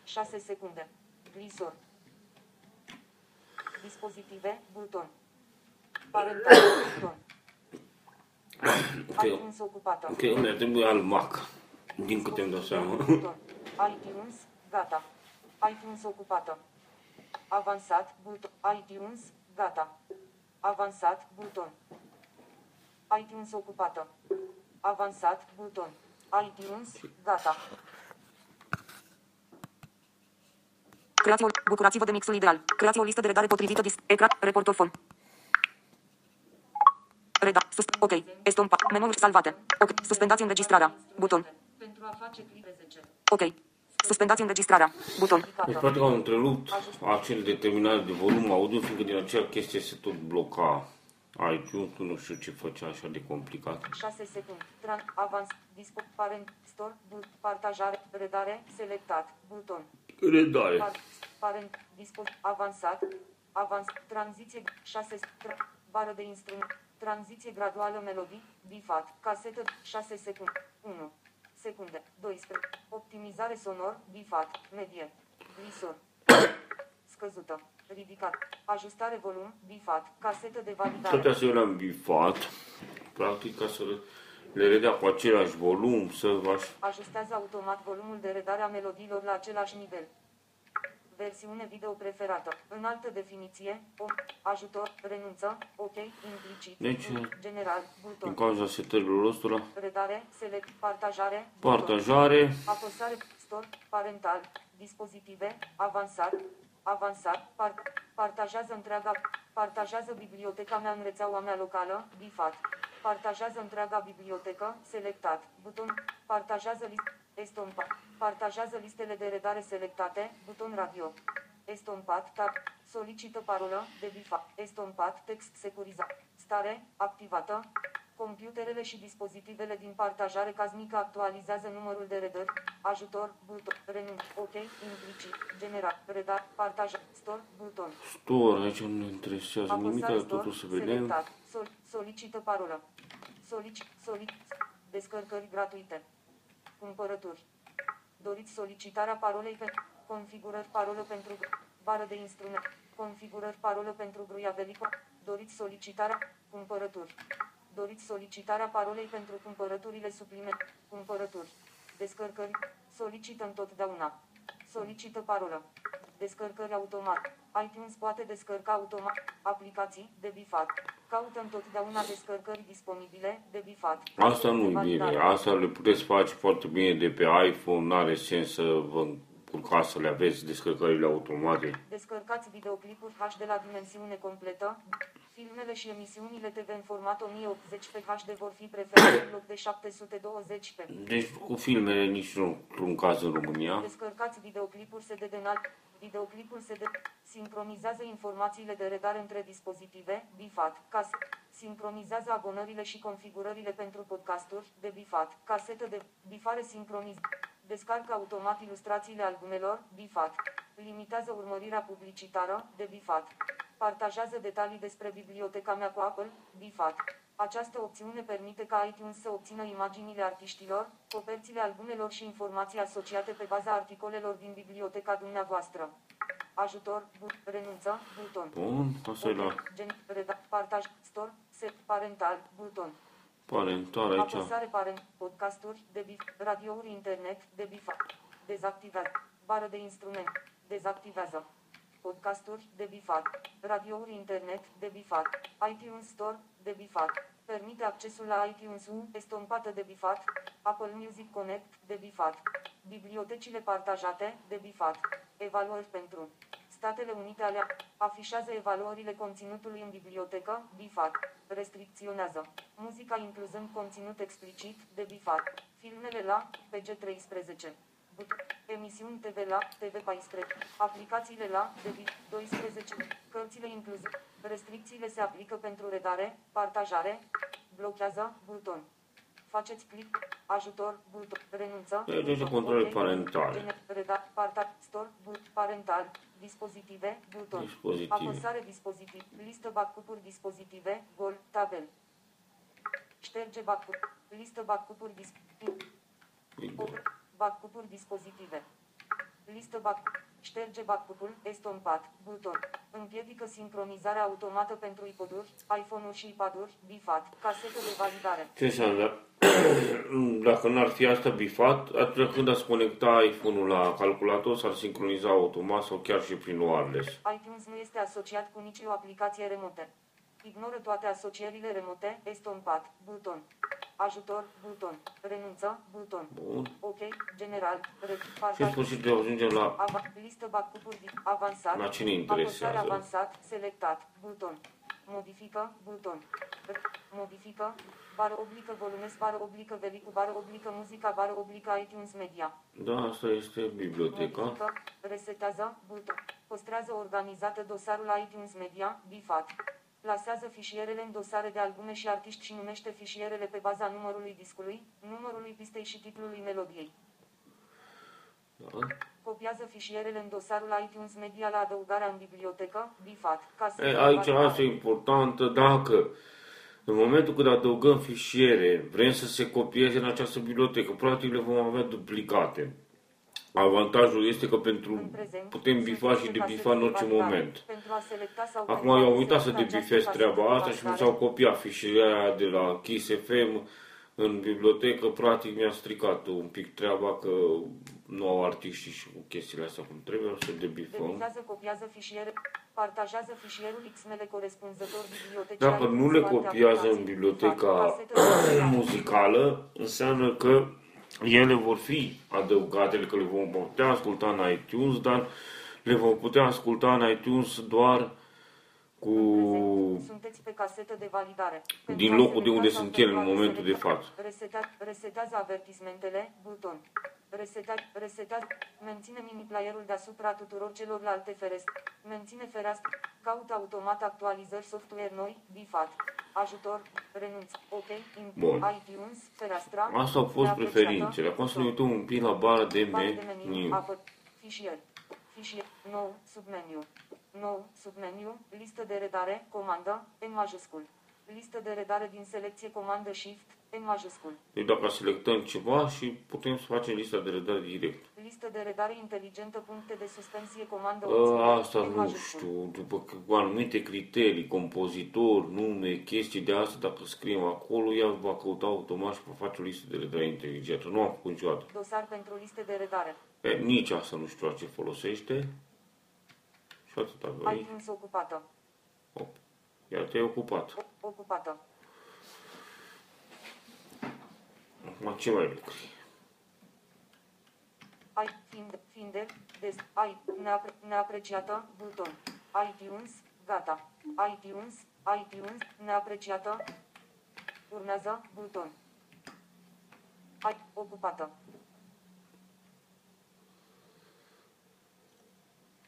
Speaker 2: 6 secunde. Glisor. Dispozitive, buton. Parental, buton.
Speaker 1: Ok,
Speaker 2: iTunes ocupată.
Speaker 1: ok, mi-a trebuit al Mac. Din câte îmi dau seama.
Speaker 2: Buton. iTunes, gata. iTunes ocupată. Avansat, buton. iTunes, gata. Avansat, buton. iTunes ocupată. Avansat, buton. iTunes, gata. Creați o, bucurați-vă de mixul ideal. Creați o listă de redare potrivită dis, ecran, reportofon. Reda, sus, ok, estompa, menuri salvate. Ok, suspendați înregistrarea. Buton. Pentru a face clipe 10. Ok. Suspendați înregistrarea. Buton.
Speaker 1: Deci, practic, am întrerupt acel determinat de volum audio, fiindcă din acea chestie se tot bloca iTunes, nu știu ce făcea așa de complicat.
Speaker 2: 6 secunde. Tran, avans, dispo, parent, store, but, partajare, redare, selectat, buton.
Speaker 1: Redare.
Speaker 2: Par, parent, dispo, avansat, avans, tranziție, 6, tra, bară de instrument, tranziție graduală melodii, bifat, casetă, 6 secunde, 1 secunde, 12, optimizare sonor, bifat, medie, glisor, scăzută, ridicat, ajustare volum, bifat, casetă de validare.
Speaker 1: Toate astea eu le-am bifat, practic, ca să le redea cu același volum, să aș...
Speaker 2: Ajustează automat volumul de redare a melodiilor la același nivel. Versiune video preferată. În altă definiție, o, ajutor, renunță, ok, implicit,
Speaker 1: Deci,
Speaker 2: în general,
Speaker 1: În
Speaker 2: buton,
Speaker 1: cauza setărilor ăstora,
Speaker 2: redare, select, partajare, buton,
Speaker 1: partajare,
Speaker 2: apăsare, store, parental, dispozitive, avansat, avansat, par, partajează întreaga, partajează biblioteca mea în rețeaua mea locală, bifat, partajează întreaga bibliotecă, selectat, buton, partajează list, estompa, partajează listele de redare selectate, buton radio, estompat, tab, solicită parolă, de bifat, estompat, text securizat, stare, activată, Computerele și dispozitivele din partajare casnică actualizează numărul de redări, ajutor, buton, renunț, ok, implicit, general, redar, partaj, store, buton.
Speaker 1: store, aici nu ne interesează nimic,
Speaker 2: Apăsare
Speaker 1: dar totul să vedem.
Speaker 2: selectat, sol, solicită parolă. Solici, solic, descărcări gratuite. Cumpărături. Doriți solicitarea parolei pe configurări parolă pentru bară de instrument. Configurări parolă pentru gruiavelico. Doriți solicitarea cumpărături. Doriți solicitarea parolei pentru cumpărăturile supliment. Cumpărături. Descărcări. Solicită întotdeauna. Solicită parolă. Descărcări automat. iTunes poate descărca automat. Aplicații, de bifat. Caută întotdeauna descărcări disponibile, de bifat.
Speaker 1: Asta nu e bine.
Speaker 2: Validare.
Speaker 1: Asta le puteți face foarte bine de pe iPhone. N-are sens să vă încurcați să le aveți descărcările automate.
Speaker 2: Descărcați videoclipuri HD la dimensiune completă. Filmele și emisiunile TV în format 1080 pe HD vor fi preferate în loc de 720 pe.
Speaker 1: Deci cu filmele nici nu într-un caz în România.
Speaker 2: Descărcați videoclipuri SD de înalt. Videoclipul SD sincronizează informațiile de redare între dispozitive, bifat, cas. Sincronizează abonările și configurările pentru podcasturi, de bifat, casetă de bifare sincroniz. Descarcă automat ilustrațiile albumelor, bifat. Limitează urmărirea publicitară, de bifat. Partajează detalii despre biblioteca mea cu Apple, bifat. Această opțiune permite ca iTunes să obțină imaginile artiștilor, coperțile albumelor și informații asociate pe baza articolelor din biblioteca dumneavoastră. Ajutor, bu- renunță, buton.
Speaker 1: Bun, asta e la
Speaker 2: Gen, reda, partaj, store, set, parental, buton.
Speaker 1: parental aici.
Speaker 2: Apăsare parent, podcasturi, de bif, radiouri internet, de bifa. Dezactivează. Bară de instrument. Dezactivează. Podcasturi, de bifat. Radiouri internet, de bifat. iTunes Store, de bifat. Permite accesul la iTunes U, estompată de bifat. Apple Music Connect, de bifat. Bibliotecile partajate, de bifat. Evaluări pentru Statele Unite ale afișează evaluările conținutului în bibliotecă, bifat. Restricționează. Muzica incluzând conținut explicit, de bifat. Filmele la PG13. But- Emisiuni TV la TV14. Aplicațiile la DV12. Cărțile incluse. Restricțiile se aplică pentru redare, partajare. Blochează, buton. Faceți click, ajutor, buton, renunță.
Speaker 1: Deci, deci,
Speaker 2: buton,
Speaker 1: controle
Speaker 2: OK,
Speaker 1: parentale.
Speaker 2: gener- Reda, parta, store, but, parental, dispozitive, buton.
Speaker 1: Dispozitive.
Speaker 2: Apăsare dispozitiv, listă backup-uri dispozitive, gol, tabel. Șterge backup, listă backup-uri dispozitive, backup-uri dispozitive. Listă backup, șterge backup-ul, estompat, buton. Împiedică sincronizarea automată pentru iPod-uri, iPhone-uri și iPad-uri, bifat, casetă de validare.
Speaker 1: Ce înseamnă? Dacă n-ar fi asta bifat, atunci când ați conecta iPhone-ul la calculator, s-ar sincroniza automat sau chiar și prin wireless.
Speaker 2: iTunes nu este asociat cu nicio aplicație remote. Ignoră toate asocierile remote, estompat, buton. Ajutor, buton. Renunță, buton.
Speaker 1: Bun.
Speaker 2: OK, general, re,
Speaker 1: Și în
Speaker 2: partaj,
Speaker 1: sfârșit ajungem la
Speaker 2: ava, listă backup-uri, di- avansat,
Speaker 1: La cine interesează?
Speaker 2: apăsare avansat, selectat, buton. Modifică, buton. R- Modifică, bară oblică volumes, bară oblică velicu, bară oblică muzica, bară oblică iTunes Media.
Speaker 1: Da, asta este biblioteca.
Speaker 2: Modifică, resetează, buton. Păstrează organizată dosarul iTunes Media, bifat. Plasează fișierele în dosare de albume și artiști și numește fișierele pe baza numărului discului, numărului pistei și titlului melodiei.
Speaker 1: Da.
Speaker 2: Copiază fișierele în dosarul iTunes Media la adăugarea în bibliotecă, bifat. Casetă
Speaker 1: E,
Speaker 2: de
Speaker 1: aici
Speaker 2: validare.
Speaker 1: asta e importantă. Dacă în momentul când adăugăm fișiere, vrem să se copieze în această bibliotecă, practic le vom avea duplicate. Avantajul este că pentru
Speaker 2: În prezent,
Speaker 1: putem
Speaker 2: sunt
Speaker 1: bifa și
Speaker 2: puse
Speaker 1: debifa
Speaker 2: casete
Speaker 1: în
Speaker 2: de
Speaker 1: orice
Speaker 2: validare.
Speaker 1: moment.
Speaker 2: Pentru a selecta sau
Speaker 1: Acum
Speaker 2: pentru a
Speaker 1: eu am uitat să
Speaker 2: inserta această
Speaker 1: debifez
Speaker 2: casetă
Speaker 1: treaba
Speaker 2: de
Speaker 1: asta și mi
Speaker 2: validare.
Speaker 1: s-au copiat fișierea de la Kiss FM în bibliotecă. Practic mi-a stricat un pic treaba că nu au artiștii și cu chestiile astea cum trebuie, o să debifăm.
Speaker 2: Debitează, copiază fișiere, partajează fișierul XML corespunzător bibliotecii.
Speaker 1: Dacă nu le copiază în biblioteca muzicală, înseamnă că ele vor fi adăugate, că le vom putea asculta în iTunes, dar le vom putea asculta în iTunes doar cu
Speaker 2: Sunteți pe casetă de validare.
Speaker 1: Din
Speaker 2: Pentru a
Speaker 1: locul de
Speaker 2: selecta
Speaker 1: unde
Speaker 2: sau
Speaker 1: sunt
Speaker 2: pentru
Speaker 1: ele în
Speaker 2: a
Speaker 1: momentul de
Speaker 2: reselecta-
Speaker 1: față.
Speaker 2: Reseta, resetează avertismentele, buton. Reseta, resetează, menține mini-playerul deasupra tuturor celorlalte ferestre. Menține fereastră, caută automat actualizări software noi, bifat. Ajutor, renunț, ok, in,
Speaker 1: Bun.
Speaker 2: iTunes, fereastra.
Speaker 1: Asta au fost
Speaker 2: neapreciată,
Speaker 1: preferințele. Acum să ne
Speaker 2: buton.
Speaker 1: uităm un pic la bara de
Speaker 2: Bară de meniu,
Speaker 1: meniu.
Speaker 2: apă, fișier, fișier, nou, submeniu, nou, submeniu, listă de redare, comandă, N majuscul, listă de redare din selecție comandă Shift, N majuscul,
Speaker 1: Deci dacă selectăm ceva și putem să facem lista de redare direct.
Speaker 2: listă de redare inteligentă, puncte de suspensie, comandă
Speaker 1: Ă,
Speaker 2: opțiune,
Speaker 1: Asta
Speaker 2: N
Speaker 1: nu
Speaker 2: majuscul.
Speaker 1: știu, după că- cu anumite criterii, compozitor, nume, chestii de asta, dacă scriem acolo, ea va căuta automat și va face o listă de redare inteligentă. Nu am făcut niciodată.
Speaker 2: Dosar pentru liste de redare,
Speaker 1: E, nici asta nu știu la ce folosește. Și atâta doi.
Speaker 2: iTunes ocupată.
Speaker 1: Op. Iar te-ai ocupat.
Speaker 2: O- ocupată.
Speaker 1: Acum ce mai lucri?
Speaker 2: Ai, fiind, fiind, des, ai, neapre, neapreciată, buton. iTunes, gata. iTunes, iTunes, neapreciată. Urmează, buton. Ai, ocupată.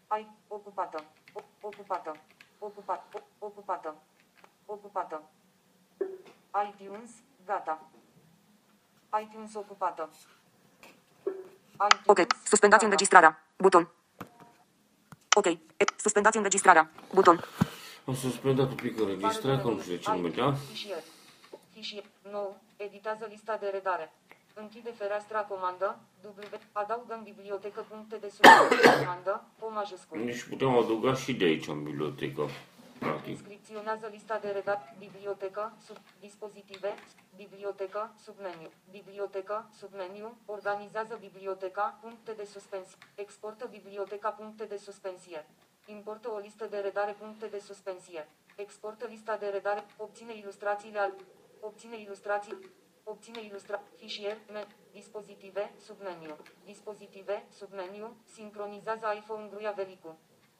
Speaker 2: Ai, ocupată. O, ocupată. Ocupat, o, ocupată. Ocupată. iTunes, gata. iTunes ocupată.
Speaker 3: Ok.
Speaker 2: iTunes,
Speaker 3: Suspendați
Speaker 2: gata.
Speaker 3: înregistrarea. Buton. Ok. E, suspendați înregistrarea. Buton.
Speaker 1: Am suspendat un pic înregistrarea, că nu știu de ce nu mergea.
Speaker 2: Fișier. Fișier. Nou. Editează lista de redare. Închide fereastra comandă. W. Adaugă în bibliotecă puncte de susținere comandă. O majuscul.
Speaker 1: Deci putem adăuga și de aici în bibliotecă. Practic.
Speaker 2: Inscripționează lista de redat. Bibliotecă. Sub dispozitive. Bibliotecă. Submeniu. Bibliotecă. Submeniu. Organizează biblioteca. Puncte de suspensie. Exportă biblioteca. Puncte de suspensie. Importă o listă de redare. Puncte de suspensie. Exportă lista de redare. Obține ilustrațiile al. Obține ilustrații. Obține ilustra. Fișier. Me, dispozitive. Submeniu. Dispozitive. Submeniu. Sincronizează iPhone Gruia Velicu.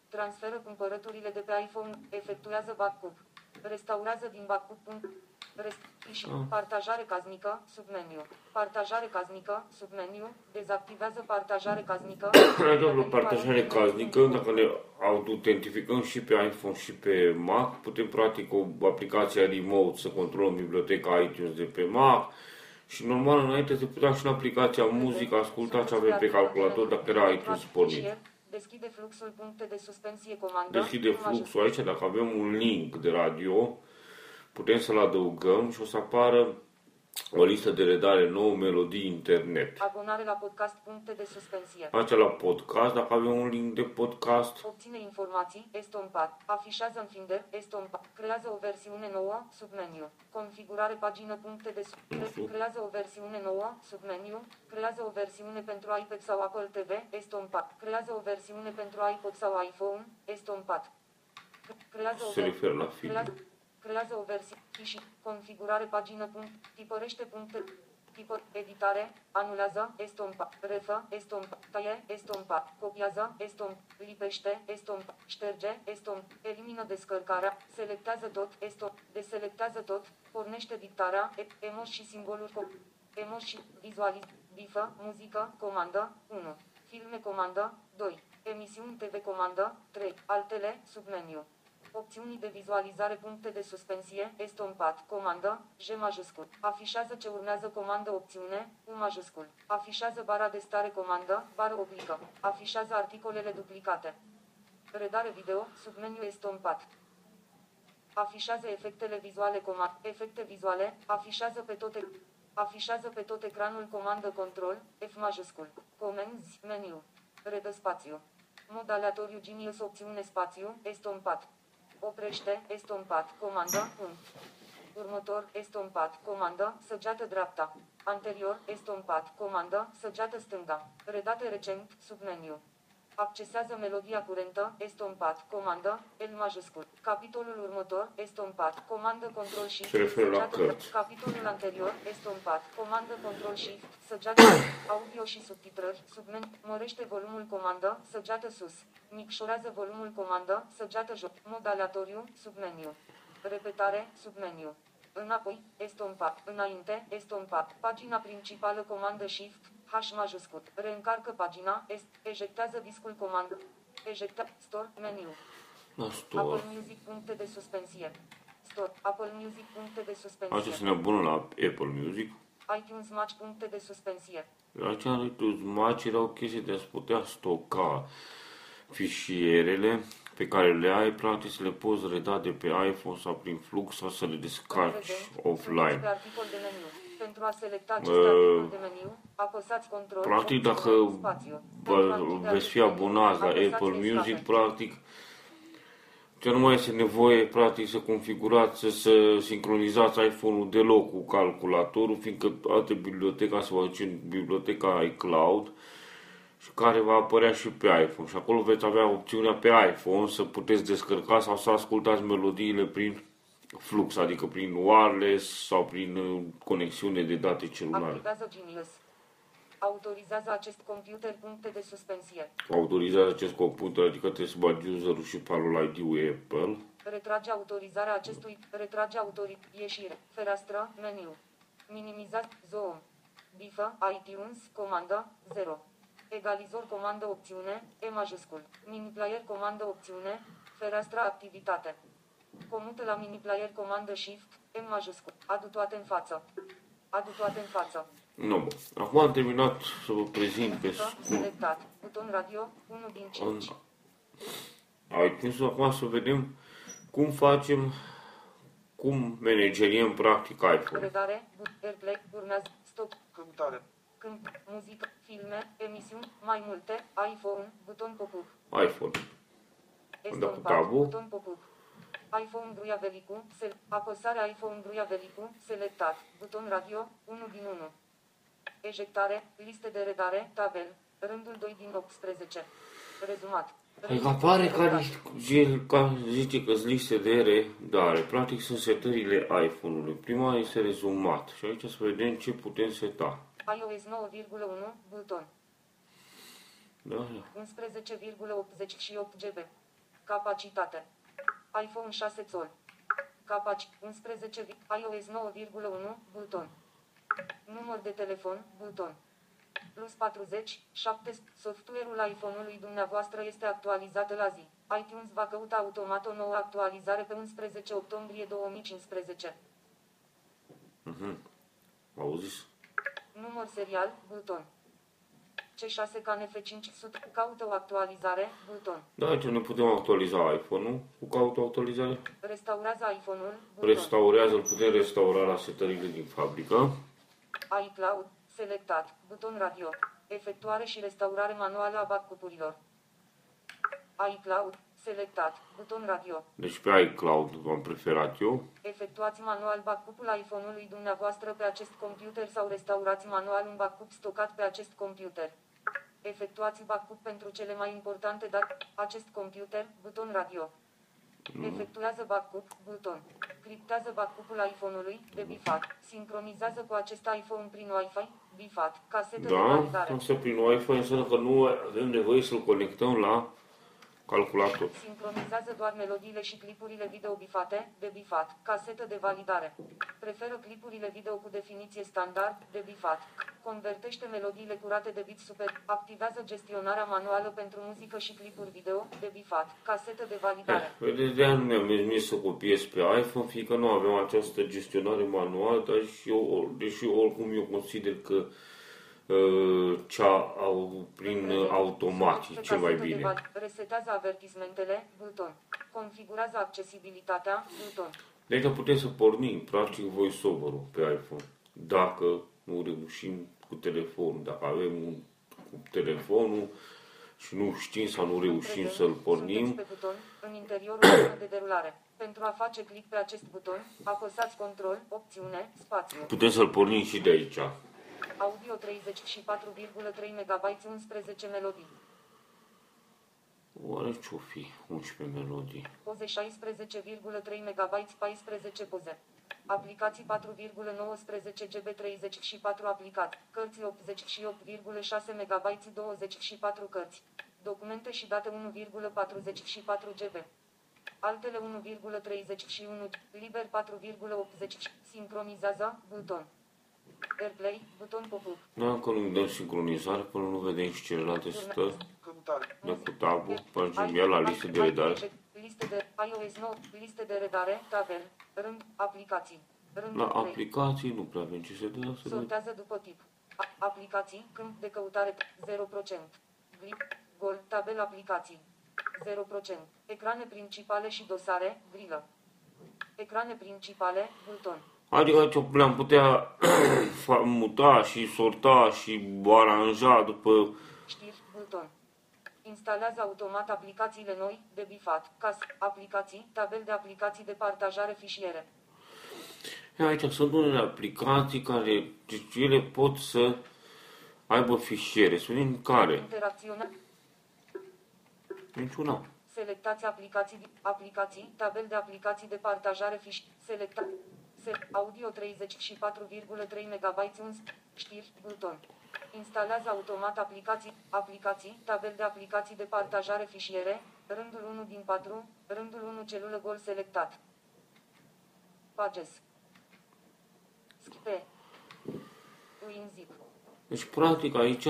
Speaker 2: Transferă cumpărăturile de pe iPhone, efectuează backup. Restaurează din backup. Punct. Rest, și partajare casnică, submeniu. Partajare casnică, submeniu. Dezactivează partajare casnică.
Speaker 1: Dacă o partajare casnică, dacă ne autentificăm și pe iPhone și pe Mac, putem practic o aplicație remote să controlăm biblioteca iTunes de pe Mac și normal înainte se putea și în aplicația muzică asculta ce avem pe calculator dacă era iTunes pornit.
Speaker 2: Deschide fluxul puncte de suspensie comandă.
Speaker 1: Deschide fluxul aici, dacă avem un link de radio, putem să-l adăugăm și o să apară o listă de redare nouă, melodii internet.
Speaker 2: Abonare la podcast puncte de suspensie.
Speaker 1: Aici la podcast, dacă avem un link de podcast,
Speaker 2: Obține informații, estompat. Afișează în Finder, estompat. Creează o versiune nouă, submeniu. Configurare pagină puncte de
Speaker 1: Nu știu.
Speaker 2: sub... Creează o versiune nouă, submeniu. Creează o versiune pentru iPad sau Apple TV, estompat. Creează o versiune pentru iPod sau iPhone, estompat. Creează o
Speaker 1: se
Speaker 2: ver-
Speaker 1: referă la film.
Speaker 2: Creează, creează o versiune și configurare pagină punct, tipărește puncte, tipă, editare, anulează, estompa, refă, estompa, taie, estompa, copiază, estomp, lipește, estomp, șterge, estomp, elimină descărcarea, selectează tot, estomp, deselectează tot, pornește dictarea, e- emos și simboluri, co- emos și vizualiz, bifă, muzică, comandă, 1, filme comandă, 2, emisiuni TV comandă, 3, altele, submeniu. Opțiunii de vizualizare puncte de suspensie, estompat, comandă, J majuscul. Afișează ce urmează comandă opțiune, U majuscul. Afișează bara de stare comandă, bară oblică. Afișează articolele duplicate. Redare video, submeniu estompat. Afișează efectele vizuale comand, efecte vizuale, afișează pe tot, e- afișează pe tot ecranul comandă control, F majuscul. Comenzi, meniu. Redă spațiu. Mod aleatoriu Genius opțiune spațiu, estompat. Oprește, estompat, comandă, punct. Următor, estompat, comandă, săgeată dreapta. Anterior, estompat, comandă, săgeată stânga. Redate recent, submeniu. Accesează melodia curentă, estompat, comandă, L majuscul. Capitolul următor, estompat, comandă, control și
Speaker 1: Se referă la
Speaker 2: săgeată
Speaker 1: cărți.
Speaker 2: Capitolul anterior, estompat, comandă, control shift, săgeată, audio și subtitrări, submen, mărește volumul comandă, săgeată sus, micșorează volumul comandă, săgeată jos, mod aleatoriu, submeniu. Repetare, submeniu. Înapoi, estompat, înainte, estompat, pagina principală comandă shift, H majuscul, reîncarcă pagina, est, ejectează discul comandă, ejecta, store, meniu.
Speaker 1: La
Speaker 2: Apple
Speaker 1: store.
Speaker 2: Music puncte de suspensie. Store, Apple Music puncte de
Speaker 1: Aici să
Speaker 2: suspensie.
Speaker 1: ne abonăm la Apple Music.
Speaker 2: iTunes Match puncte de suspensie.
Speaker 1: Aici în iTunes Match era o chestie de a-ți putea stoca fișierele pe care le ai, practic să le poți reda de pe iPhone sau prin flux sau să le descarci
Speaker 2: Vedem,
Speaker 1: offline.
Speaker 2: Pe articol de meniu. Pentru a selecta acest
Speaker 1: Uh,
Speaker 2: articol de meniu, apăsați control.
Speaker 1: Practic,
Speaker 2: opțiune,
Speaker 1: dacă
Speaker 2: spațiu.
Speaker 1: vă,
Speaker 2: Pentru a închide
Speaker 1: veți fi
Speaker 2: acest meniu,
Speaker 1: abonați la
Speaker 2: apăsați
Speaker 1: Apple
Speaker 2: escape.
Speaker 1: Music, practic, ce nu mai este nevoie, practic, să configurați, să, să sincronizați iPhone-ul deloc cu calculatorul, fiindcă toate biblioteca se va duce în biblioteca iCloud și care va apărea și pe iPhone. Și acolo veți avea opțiunea pe iPhone să puteți descărca sau să ascultați melodiile prin flux, adică prin wireless sau prin uh, conexiune de date celulare.
Speaker 2: Activează Genius. Autorizează acest computer puncte de suspensie.
Speaker 1: Autorizează acest computer, adică trebuie să bagi userul și parol ID-ul Apple.
Speaker 2: Retrage autorizarea acestui. Retrage autori. Ieșire. Fereastră. Meniu. Minimizat. Zoom. Bifă. iTunes. Comandă. 0. Egalizor comandă opțiune. E majuscul. Miniplayer comandă opțiune. Fereastra activitate. Comută la miniplayer comandă Shift. M majuscul. Adu toate în față. Adu toate în față.
Speaker 1: Nu, bun. Acum am terminat să vă prezint pe
Speaker 2: Bifă.
Speaker 1: scurt
Speaker 2: Selectat. Buton radio. 1 din
Speaker 1: în
Speaker 2: 5.
Speaker 1: iTunes. Acum să vedem cum facem, cum manageriem practic iPhone.
Speaker 2: Redare. but- Airplay. Urmează. Stop.
Speaker 4: Căutare.
Speaker 2: Câmp. Muzică. Filme. Emisiuni. Mai multe. iPhone. Buton pop-up.
Speaker 1: iPhone. Am dat cu
Speaker 2: Estompat,
Speaker 1: tabul.
Speaker 2: buton pop-up. iPhone Gruia Velicu, sel- apăsarea iPhone Gruia Velicu, selectat, buton radio, 1 din 1. Ejectare, liste de redare, tabel, rândul 2 din 18. Rezumat.
Speaker 1: Adică apare ca, niște- ca zice că sunt liste de redare. Practic sunt setările iPhone-ului. Prima este rezumat. Și aici să vedem ce putem seta.
Speaker 2: iOS 9,1, buton,
Speaker 1: Da, da.
Speaker 2: 11,88 GB. Capacitate. iPhone 6 țol. Capaci 11, vi- iOS 9,1, buton. Număr de telefon, buton. Plus 40, 7, software-ul iPhone-ului dumneavoastră este actualizat la zi. iTunes va căuta automat o nouă actualizare pe 11 octombrie 2015.
Speaker 1: Auziți?
Speaker 2: Număr serial, buton. C6 KNF 500, caută o actualizare, buton.
Speaker 1: Da, aici ne putem actualiza iPhone-ul cu caută actualizare.
Speaker 2: Restaurează iPhone-ul, buton.
Speaker 1: Restaurează, îl putem restaura la setările din fabrică.
Speaker 2: iCloud, selectat, buton radio, efectuare și restaurare manuală a backup-urilor. iCloud, selectat, buton radio,
Speaker 1: Deci pe iCloud am preferat eu.
Speaker 2: efectuați manual backup-ul iPhone-ului dumneavoastră pe acest computer sau restaurați manual un backup stocat pe acest computer. Efectuați backup pentru cele mai importante date, acest computer, buton radio. Efectuează backup, buton. Criptează backup-ul iPhone-ului, de bifat. Sincronizează cu acest iPhone prin Wi-Fi, bifat. Casetă de
Speaker 1: Da,
Speaker 2: validare.
Speaker 1: asta prin Wi-Fi înseamnă că nu avem nevoie să-l conectăm la calculator.
Speaker 2: Sincronizează doar melodiile și clipurile video bifate, de bifat, casetă de validare. Preferă clipurile video cu definiție standard, de bifat. Convertește melodiile curate de bit super. Activează gestionarea manuală pentru muzică și clipuri video, de bifat, casetă de validare.
Speaker 1: Vedeți, de-aia nu mi-am permis să copiez pe iPhone, fiindcă nu avem această gestionare manuală, dar și eu, deși oricum eu consider că uh, cea au, prin uh, automat e
Speaker 2: Pe
Speaker 1: cel mai
Speaker 2: casetă de
Speaker 1: bine.
Speaker 2: val- Resetează avertismentele, buton. Configurează accesibilitatea, buton.
Speaker 1: Deci da, putem să pornim, practic, voiceover-ul pe iPhone. Dacă nu reușim cu telefonul, dacă avem un, cu telefonul și nu știm sau nu reușim să-l pornim,
Speaker 2: Sunteți pe buton, în interiorul zonei de derulare. Pentru a face click pe acest buton, apăsați control, opțiune, spațiu.
Speaker 1: putem să-l pornim și de aici.
Speaker 2: Audio 34,3 MB 11 melodii.
Speaker 1: Oare ce-o fi 11 melodii?
Speaker 2: Poze 16,3 MB 14 poze. Aplicații 4,19 GB 34 aplicații. Cărți 88,6 MB 24 cărți. Documente și date 1,44 GB. Altele 1,31, liber 4,80, sincronizează, buton. Airplay, buton pop-up.
Speaker 1: Dacă nu dăm sincronizare, până nu vedem și celelalte stări,
Speaker 4: Căutare.
Speaker 1: dăm cu tabul, mergem iar la listă de redare.
Speaker 2: Liste de iOS 9, liste de redare, tabel, rând, aplicații. Rândul
Speaker 1: La
Speaker 2: 3.
Speaker 1: aplicații nu prea avem ce să dea să vedem.
Speaker 2: Sortează după tip. A- aplicații, câmp de căutare, 0%. Glip, gol, tabel aplicații. 0%. Ecrane principale și dosare, grilă. Ecrane principale, buton.
Speaker 1: Adică aici le-am putea fa- muta și sorta și aranja după...
Speaker 2: Știri, buton. Instalează automat aplicațiile noi, de bifat, cas, aplicații, tabel de aplicații de partajare fișiere.
Speaker 1: Aici sunt unele aplicații care deci ele pot să aibă fișiere. Să vedem care.
Speaker 2: Interacționa.
Speaker 1: Niciuna.
Speaker 2: Selectați aplicații, aplicații, tabel de aplicații de partajare fiș, selecta, se, audio 34,3 MB, un știri, buton. Instalează automat aplicații, aplicații, tabel de aplicații de partajare fișiere, rândul 1 din 4, rândul 1 celulă gol selectat. Pages. Schipe. WinZip.
Speaker 1: Deci, practic, aici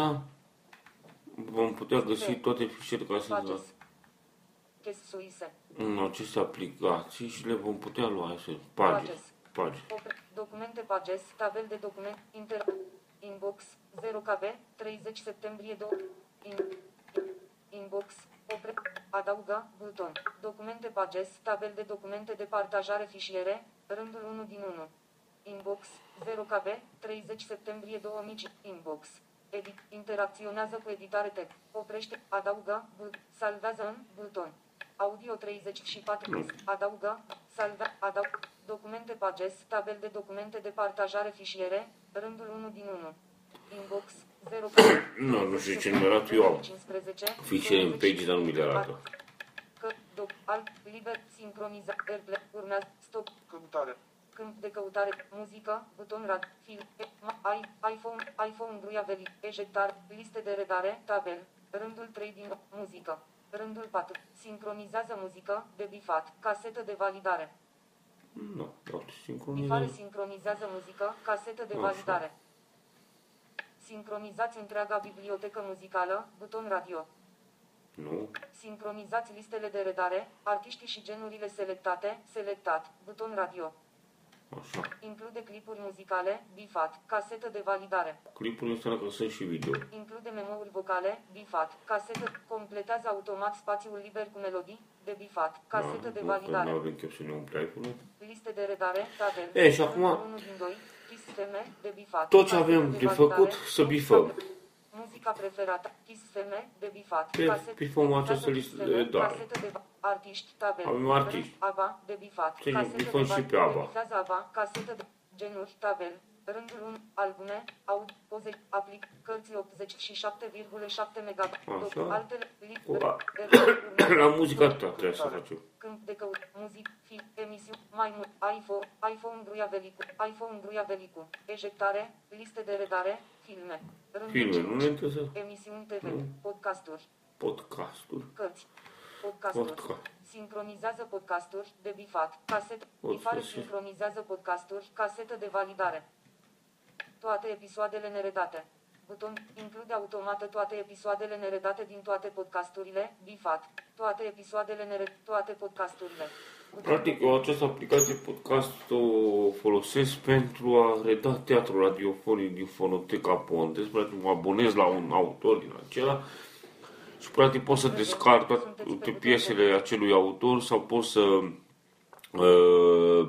Speaker 1: vom putea găsi toate fișierele care sunt la-
Speaker 2: Pages. Chesuise.
Speaker 1: în aceste aplicații și le vom putea lua. Așa, pagini.
Speaker 2: Pages.
Speaker 1: Pagini.
Speaker 2: Opre, documente pages, tabel de document, inter, inbox, 0 KB, 30 septembrie 2, in, inbox, opre, adaugă, buton, documente pages, tabel de documente de partajare fișiere, rândul 1 din 1, inbox, 0 KB, 30 septembrie 2005, inbox, edit, interacționează cu editare text, oprește, adaugă, bu, salvează în, buton, audio 34, adaugă, salva, adaug, documente pages, tabel de documente de partajare fișiere, rândul 1 din 1, inbox, 0
Speaker 1: Nu, nu știu ce numerat eu am.
Speaker 2: 15,
Speaker 1: Fișiere în page, dar nu mi le arată.
Speaker 2: Că, doc, alt, liber, sincroniza, airplay, urmează, stop,
Speaker 4: Căutare.
Speaker 2: câmp de căutare, muzică, buton rad, film, e, ma, i, iPhone, iPhone gruia veli, ejectar, liste de redare, tabel, rândul 3 din muzică, rândul 4, sincronizează muzică, de bifat, casetă de validare,
Speaker 1: Nu, doar
Speaker 2: bifare
Speaker 1: sincronizare.
Speaker 2: sincronizează muzică, casetă de
Speaker 1: Așa.
Speaker 2: validare. Sincronizați întreaga bibliotecă muzicală, buton radio.
Speaker 1: Nu.
Speaker 2: Sincronizați listele de redare, artiștii și genurile selectate, selectat, buton radio.
Speaker 1: Așa.
Speaker 2: Include clipuri muzicale, bifat, casetă de validare.
Speaker 1: Clipul înseamnă că sunt și video.
Speaker 2: Include memouri vocale, bifat, casetă, completează automat spațiul liber cu melodii, de bifat, casetă de
Speaker 1: nu
Speaker 2: validare.
Speaker 1: avem chef să ne umple iPhone-ul.
Speaker 2: Liste de redare, tabel.
Speaker 1: E, și acum-
Speaker 2: 1 din 2, sisteme de bifat.
Speaker 1: Tot ce
Speaker 2: casetă
Speaker 1: avem de
Speaker 2: validare,
Speaker 1: făcut, să bifăm.
Speaker 2: Muzica preferată, sisteme de bifat.
Speaker 1: Pe-
Speaker 2: casetă-
Speaker 1: bifăm această
Speaker 2: casetă
Speaker 1: listă de
Speaker 2: sisteme,
Speaker 1: redare.
Speaker 2: Casetă de artiști, tabel.
Speaker 1: Avem artiști.
Speaker 2: ABBA, de bifat.
Speaker 1: Ce,
Speaker 2: casetă
Speaker 1: bifăm
Speaker 2: de
Speaker 1: și pe
Speaker 2: validare,
Speaker 1: ABBA.
Speaker 2: Bifează ABBA, casetă de genuri, tabel. Rândul 1, albume, aud, poze, aplic, cărți 87,7 MB.
Speaker 1: Așa.
Speaker 2: Altele, li,
Speaker 1: Cu a-
Speaker 2: re-
Speaker 1: La muzica ta trebuie să facem.
Speaker 2: Câmp de căut, muzic, film, emisiuni, mai mult, iPhone, iPhone Gruia Velicu, iPhone Gruia Velicu, ejectare, liste de redare, filme. Rândul
Speaker 1: Filme,
Speaker 2: cinci,
Speaker 1: nu ne interesează.
Speaker 2: Emisiuni TV,
Speaker 1: Nu.
Speaker 2: podcasturi,
Speaker 1: Podcasturi.
Speaker 2: cărți, podcasturi.
Speaker 1: Podcast.
Speaker 2: Sincronizează podcasturi, de bifat, casetă,
Speaker 1: Pot
Speaker 2: bifare
Speaker 1: să-
Speaker 2: sincronizează podcasturi, casetă de validare. Toate episoadele neredate. Buton include automată toate episoadele neredate din toate podcasturile, bifat. Toate episoadele neredate, toate podcasturile. Buton
Speaker 1: Practic, eu această aplicație podcast o folosesc pentru a reda teatru radiofonic din fonoteca Pontes. Practic, mă abonez la un autor din acela și practic pot să descarc toate piesele acelui autor sau pot să uh,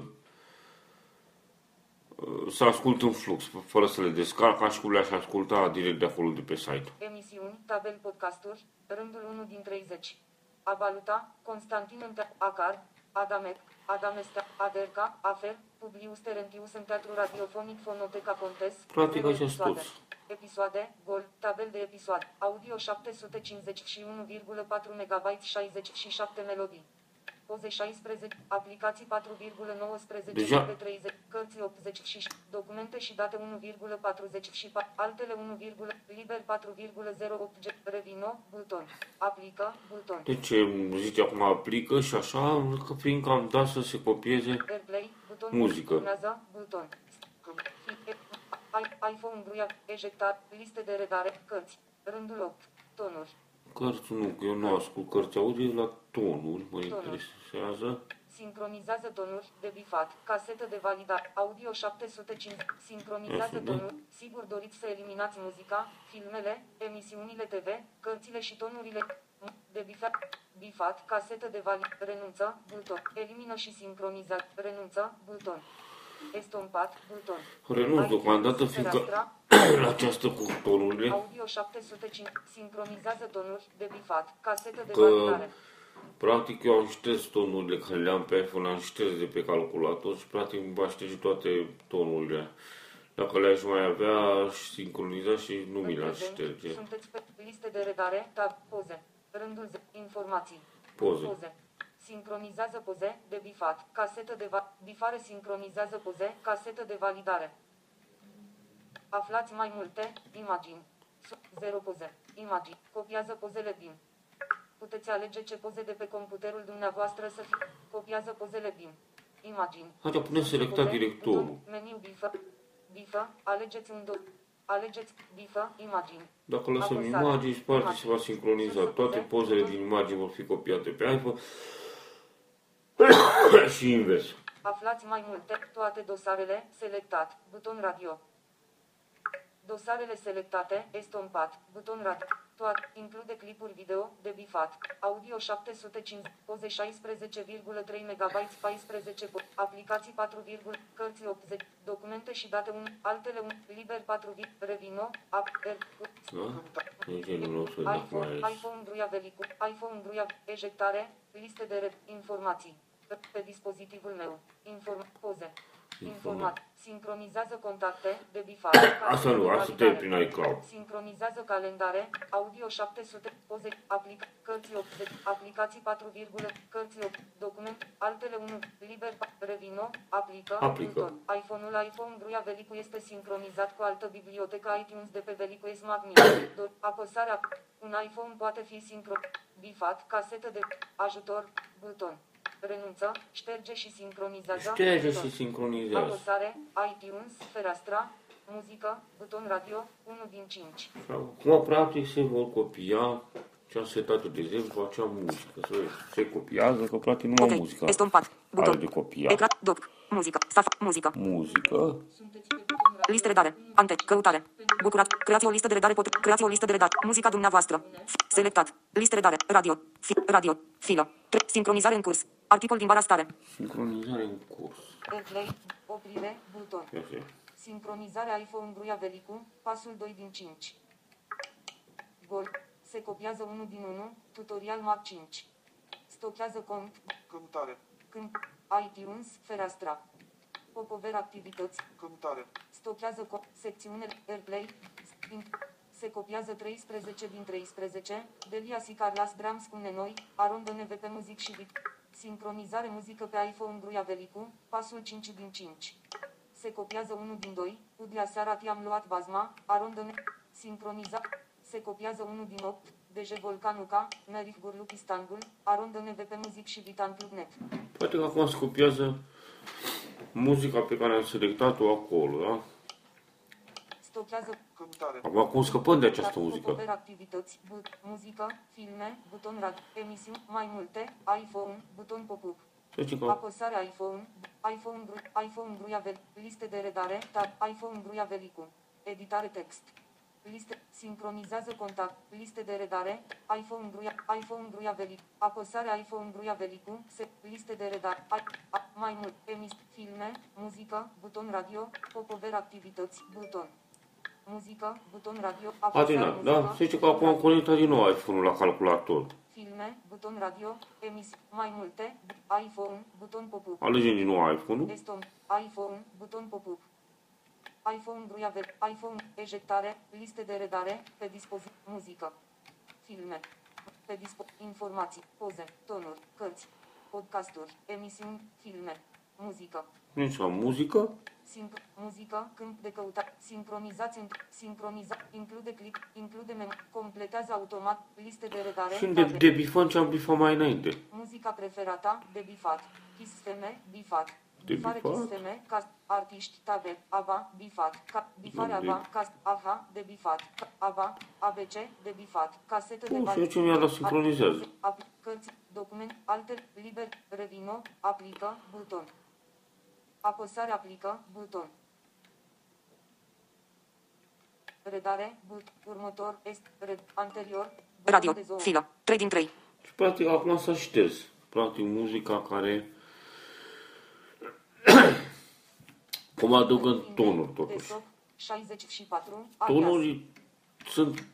Speaker 1: să ascult în flux, fără să le descarc, ca și cum le-aș asculta direct de acolo de pe site.
Speaker 2: Emisiuni, tabel podcasturi, rândul 1 din 30. Abaluta, Constantin Înte- Acar, Adamec, Adamestea, Aderca, Afer, Publius Terentius în teatru radiofonic Fonoteca Pontes.
Speaker 1: Practic,
Speaker 2: Zero
Speaker 1: așa
Speaker 2: episoade.
Speaker 1: toți.
Speaker 2: Episoade, gol, tabel de episoade, audio 751,4 MB 67 melodii. Poze 16, aplicații 4,19
Speaker 1: Deja-
Speaker 2: pe 30, cărți 80 documente și date 1,44, altele 1, liber 4,08 G, revino, buton, aplică, buton,
Speaker 1: Deci zice acum aplică și așa, că prin că am dat să se copieze
Speaker 2: airplay, buton,
Speaker 1: Muzică.
Speaker 2: urmează, buton, I- iPhone gruia, ejectar, liste de redare, cărți, rândul 8, tonuri,
Speaker 1: cărți, nu, că eu nu ascult cărți audio la tonuri, mă
Speaker 2: Tonuri.
Speaker 1: interesează.
Speaker 2: Sincronizează tonuri de bifat, casetă de validare, audio 705, sincronizează
Speaker 1: Asta, da.
Speaker 2: tonuri, sigur doriți să eliminați muzica, filmele, emisiunile TV, cărțile și tonurile de bifat, bifat, casetă de validare, renunță, buton, elimină și sincronizat, renunță, buton, estompat, buton.
Speaker 1: Renunț
Speaker 2: Adică,
Speaker 1: deocamdată, fiindcă
Speaker 2: fereastra,
Speaker 1: la această cu tonurile,
Speaker 2: Audio 705, sincronizează tonuri de bifat, casetă de
Speaker 1: Că-
Speaker 2: validare.
Speaker 1: practic eu am șters tonurile care le-am pe iPhone, am șters de pe calculator și practic îmi va șterge toate tonurile Dacă le-aș mai avea, aș sincroniza și nu mi
Speaker 2: În
Speaker 1: le-aș
Speaker 2: prezent,
Speaker 1: șterge.
Speaker 2: Sunteți pe liste de redare, tab, poze. Rândul ze- informații.
Speaker 1: Poze.
Speaker 2: Poze. Sincronizează poze de bifat. Casetă de va- bifare sincronizează poze, casetă de validare. Aflați mai multe imagini. Su- Zero poze. Imagini. Copiază pozele din. Puteți alege ce poze de pe computerul dumneavoastră să fie. Copiază pozele din. Imagini.
Speaker 1: Haideți, punem selecta
Speaker 2: Poze,
Speaker 1: directorul.
Speaker 2: buton, Meniu bifă. Bifă. Alegeți un do. Alegeți bifă. Imagini.
Speaker 1: Dacă lăsăm
Speaker 2: Apăsare.
Speaker 1: imagini, spate
Speaker 2: Imagini.
Speaker 1: se va sincroniza.
Speaker 2: Sus,
Speaker 1: Toate
Speaker 2: poze,
Speaker 1: pozele
Speaker 2: buton.
Speaker 1: din imagini vor fi copiate pe iPhone. și invers.
Speaker 2: Aflați mai multe, toate dosarele, selectat, buton radio. Dosarele selectate, estompat, buton radio. Toate, include clipuri video, de bifat, audio 750, poze 16,3 MB, 14 po- aplicații 4, cărți 80, documente și date 1, altele 1, liber 4, revino, app, r,
Speaker 1: Da? E genul nostru dacă mai
Speaker 2: iPhone,
Speaker 1: ales.
Speaker 2: iPhone Druia Velicu, iPhone Druia, ejectare, liste de re, informații. Pe, pe dispozitivul meu. Inform, poze. Informat. Sincronizează contacte, de bifat.
Speaker 1: Asta nu, asta te prin iCloud.
Speaker 2: Sincronizează calendare, audio 700, poze, aplic, cărți 80, aplicații 4, cărți 8, document, altele 1, liber, revino, aplică,
Speaker 1: Aplică.
Speaker 2: buton. iPhone-ul iPhone Druia Velicu este sincronizat cu altă bibliotecă iTunes de pe Velicu Smart Mini. Do- Apăsarea, un iPhone poate fi sincro, bifat, casetă de ajutor, buton. Renunță, șterge și sincronizează.
Speaker 1: Șterge
Speaker 2: buton.
Speaker 1: și sincronizează.
Speaker 2: Apăsare, iTunes, fereastra, muzică, buton radio, 1 din 5.
Speaker 1: Acum, practic, se vor copia ce am setat eu, de exemplu, acea muzică. Se, se copiază, că practic numai
Speaker 3: Ok.
Speaker 1: muzica
Speaker 3: Estompat.
Speaker 1: are
Speaker 3: Buton.
Speaker 1: de copiat.
Speaker 3: Ecran. Doc. Muzică. Saf. Muzică.
Speaker 1: Muzică,
Speaker 2: Sunteți pe buton radio.
Speaker 3: Listă redare. Ante. Căutare. Bucurat. Creați o listă de redare. Pot. Creați o listă de redare. Muzica dumneavoastră. F- Selectat. Listă redare. Radio. Fi, radio. Filă. Tre- sincronizare în curs. Articol din bara stare.
Speaker 1: sincronizare în curs.
Speaker 2: Airplay, oprire, buton.
Speaker 1: Ia fi.
Speaker 2: Sincronizarea iPhone Druia Velicu, pasul 2 din 5. Gol. Se copiază 1 din 1, tutorial Mac 5. Stochează cont,
Speaker 4: Căutare.
Speaker 2: când, iTunes, fereastra. Popover activități,
Speaker 4: Căutare.
Speaker 2: stochează co- secțiune AirPlay, in- se copiază 13 din 13, Delia și Carlas Brams cu Nenoi, Aron NVP Muzic și Bit. Sincronizare muzică pe iPhone Druia Velicu, pasul 5 din 5. Se copiază 1 din 2, Udia seara ti-am luat bazma, Aron Dăne, sincroniza, se copiază 1 din 8, Deje Volcanuca, Merih Gurlup Istanbul, Aron NVP Muzic și Vitan Club Net.
Speaker 1: Poate că acum se copiază muzica pe care am selectat-o acolo, da?
Speaker 2: Stochează
Speaker 4: Căutare.
Speaker 1: Acum cum scăpăm de această muzică?
Speaker 2: Popover activități, but, muzică, filme, buton rad, emisiuni, mai multe, iPhone, buton pop-up.
Speaker 1: Să zicem că
Speaker 2: Apăsarea iPhone, iPhone, Bru- iPhone Bruia Vel, liste de redare, tab, iPhone Bruia Velicu, editare text. Liste, sincronizează contact, liste de redare, iPhone Bruia, iPhone Bruia Velicu, apăsarea iPhone Bruia Velicu, se, liste de redare, a, a, mai mult, emis, filme, muzică, buton radio, popover activități, buton. Muzică, buton radio, apăsarea
Speaker 1: Adina,
Speaker 2: muzică,
Speaker 1: da? Să zicem că
Speaker 2: buton
Speaker 1: acum am
Speaker 2: radio.
Speaker 1: conectat din nou iPhone-ul la calculator.
Speaker 2: Filme, buton radio, emis, mai multe, iPhone, buton pop-up.
Speaker 1: Alegem din nou iPhone-ul.
Speaker 2: Desktop, iPhone, buton pop-up. iPhone Bruia Ver, iPhone, ejectare, liste de redare, pe dispozitiv, muzică, filme, pe dispo, informații, poze, tonuri, cărți, podcasturi, emisiuni, filme, muzică,
Speaker 1: Deci la muzică,
Speaker 2: Sinc- muzică, câmp de căutare, sincronizați, în, sincroniza, include clip, include mem, completează automat, liste de redare,
Speaker 1: și de,
Speaker 2: tabe.
Speaker 1: de bifăm ce am bifat mai înainte.
Speaker 2: Muzica preferată, de bifat. Kiss FM, bifat.
Speaker 1: De
Speaker 2: Bifare
Speaker 1: bifat?
Speaker 2: Kiss FM, cast, artiști, tabe, ABBA, bifat. Ca, bifare
Speaker 1: Da, de-
Speaker 2: ABBA, cast, AHA, de bifat. Ca- ABBA, ABC, de bifat. Casetă de
Speaker 1: Bun,
Speaker 2: bani.
Speaker 1: și eu ce mi-a dat sincronizează.
Speaker 2: Ap- Cărți, document, alte, liber, revino, aplică, buton. Apăsare aplică, buton. Redare, but, următor, est, red, anterior, buton
Speaker 3: Radio.
Speaker 2: de zonă.
Speaker 3: Filă. 3 din 3.
Speaker 1: Și practic acum s-a șters. Practic muzica care... Cum adăugăm tonuri totuși.
Speaker 2: Desktop, 64,
Speaker 1: Tonuri sunt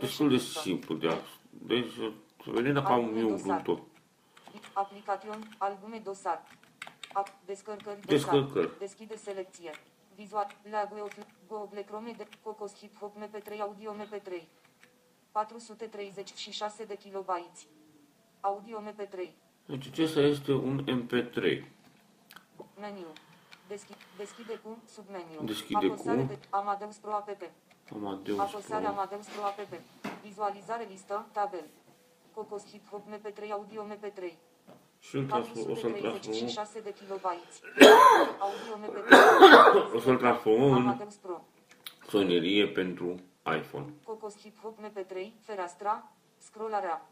Speaker 1: destul de simplu de a... Deci, să vedem dacă am eu un tot.
Speaker 2: Aplication, albume dosar. Ap, descărcări,
Speaker 1: Descărcări.
Speaker 2: Dosar. Deschide selecție. Vizual. La Google Chrome de Cocos Hip Hop MP3 Audio MP3. 436 de kilobytes. Audio MP3.
Speaker 1: Deci acesta este un MP3.
Speaker 2: Meniu. Deschide, deschide cu submeniu.
Speaker 1: Deschide cu.
Speaker 2: Apăsare de Amadeus Pro app.
Speaker 1: Amadeus
Speaker 2: Apăsare
Speaker 1: Pro.
Speaker 2: Amadeus Pro app. Vizualizare listă, tabel. Cocos Hip Hop MP3 Audio MP3.
Speaker 1: Și îl transform, o să-l transformăm,
Speaker 2: 436 de kilobytes. Audio MP3.
Speaker 1: o să-l transformăm în
Speaker 2: Amadeus Pro.
Speaker 1: sonerie pentru iPhone.
Speaker 2: Cocos Hip Hop MP3, Ferastra, Scrollarea.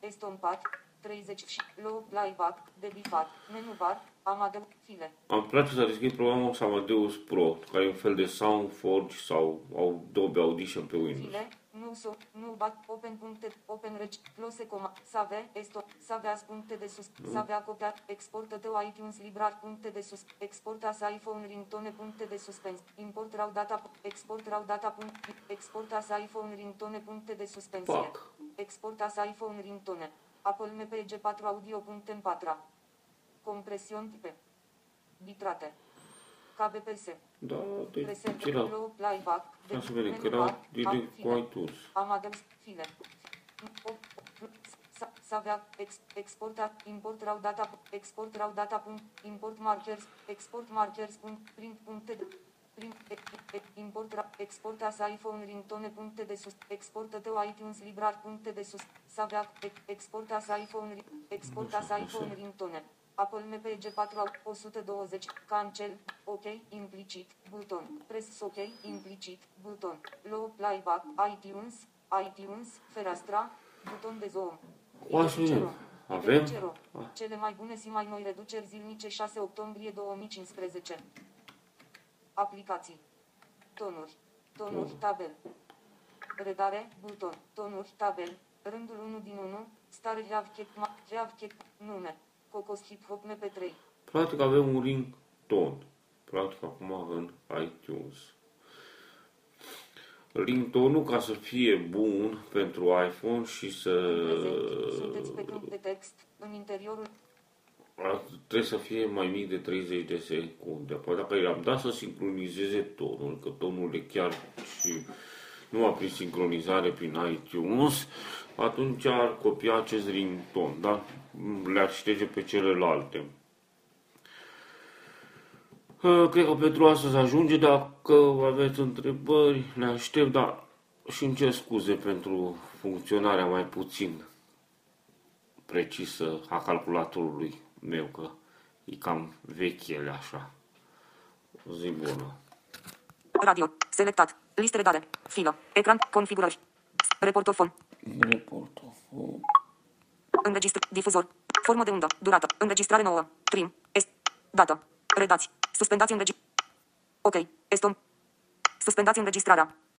Speaker 2: Estompat, 30 și Low Playback, Debifat, Menu Bar, Amadeus, File.
Speaker 1: Am place să deschid programul Amadeus Pro, care e un fel de SoundForge sau Adobe Audition pe Windows.
Speaker 2: File, nu so, nu bat, open puncte, open reg, close coma, save, esto, saveas puncte de sus, savea copiat, exportă tău iTunes librar puncte de sus, exporta sa iPhone ringtone puncte de suspens, import raw data, export raw data punct, exporta sa iPhone ringtone puncte de suspensie,
Speaker 1: Fuck.
Speaker 2: exporta sa iPhone ringtone, Apple MPG4 audio puncte 4 compresiuni tipe, bitrate, KBPS,
Speaker 1: Da, deci
Speaker 2: Preset,
Speaker 1: era,
Speaker 2: low playback,
Speaker 1: ca să vedem, că
Speaker 2: menu
Speaker 1: era
Speaker 2: bar,
Speaker 1: direct cu
Speaker 2: file.
Speaker 1: iTunes.
Speaker 2: Amadeus, file. Să avea ex, exporta, import raw data, export raw data, punct, import markers, export markers, punct, print puncte de, print, e, e, import, ra, exporta sa iPhone ringtone puncte de sus, exportă tău iTunes librar puncte de sus, să avea, e, exporta sa iPhone, ri- exporta sa iPhone ringtone. Apple MPG4 120, cancel, OK, implicit, buton, press OK, implicit, buton, low playback, iTunes, iTunes, fereastra, buton de zoom.
Speaker 1: O așa e.
Speaker 2: Reducero.
Speaker 1: Avem?
Speaker 2: Reducero. Cele mai bune și mai noi reduceri zilnice 6 octombrie 2015. Aplicații. Tonuri. Tonuri, tabel. Redare, buton. Tonuri, tabel. Rândul 1 din 1. Stare Javchet, Javchet, nume. Cocos Hip Hop MP3.
Speaker 1: Practic avem un ringtone. Practic acum în iTunes. Ringtone-ul ca să fie bun pentru iPhone și să...
Speaker 2: Prezent. Sunteți pe câmp de text. În interiorul
Speaker 1: Ar- Trebuie să fie mai mic de 30 de secunde. Apoi dacă i-am dat să sincronizeze tonul, că tonul e chiar și nu a prin sincronizare prin iTunes, atunci ar copia acest ringtone, da? Le-ar șterge pe celelalte. Uh, Cred că pentru astăzi ajunge. Dacă aveți întrebări, le aștept, dar și îmi cer scuze pentru funcționarea mai puțin precisă a calculatorului meu, că e cam vechele așa. O zi bună.
Speaker 3: Radio. Selectat. Listă redare. Filă. Ecran. Configurări. Reportofon.
Speaker 1: Reportofon.
Speaker 3: Înregistr. Difuzor. Formă de undă. Durată. Înregistrare nouă. Trim. Est. Dată. Redați. Suspendați înregistrarea. Ok. Estom. Suspendați înregistrarea.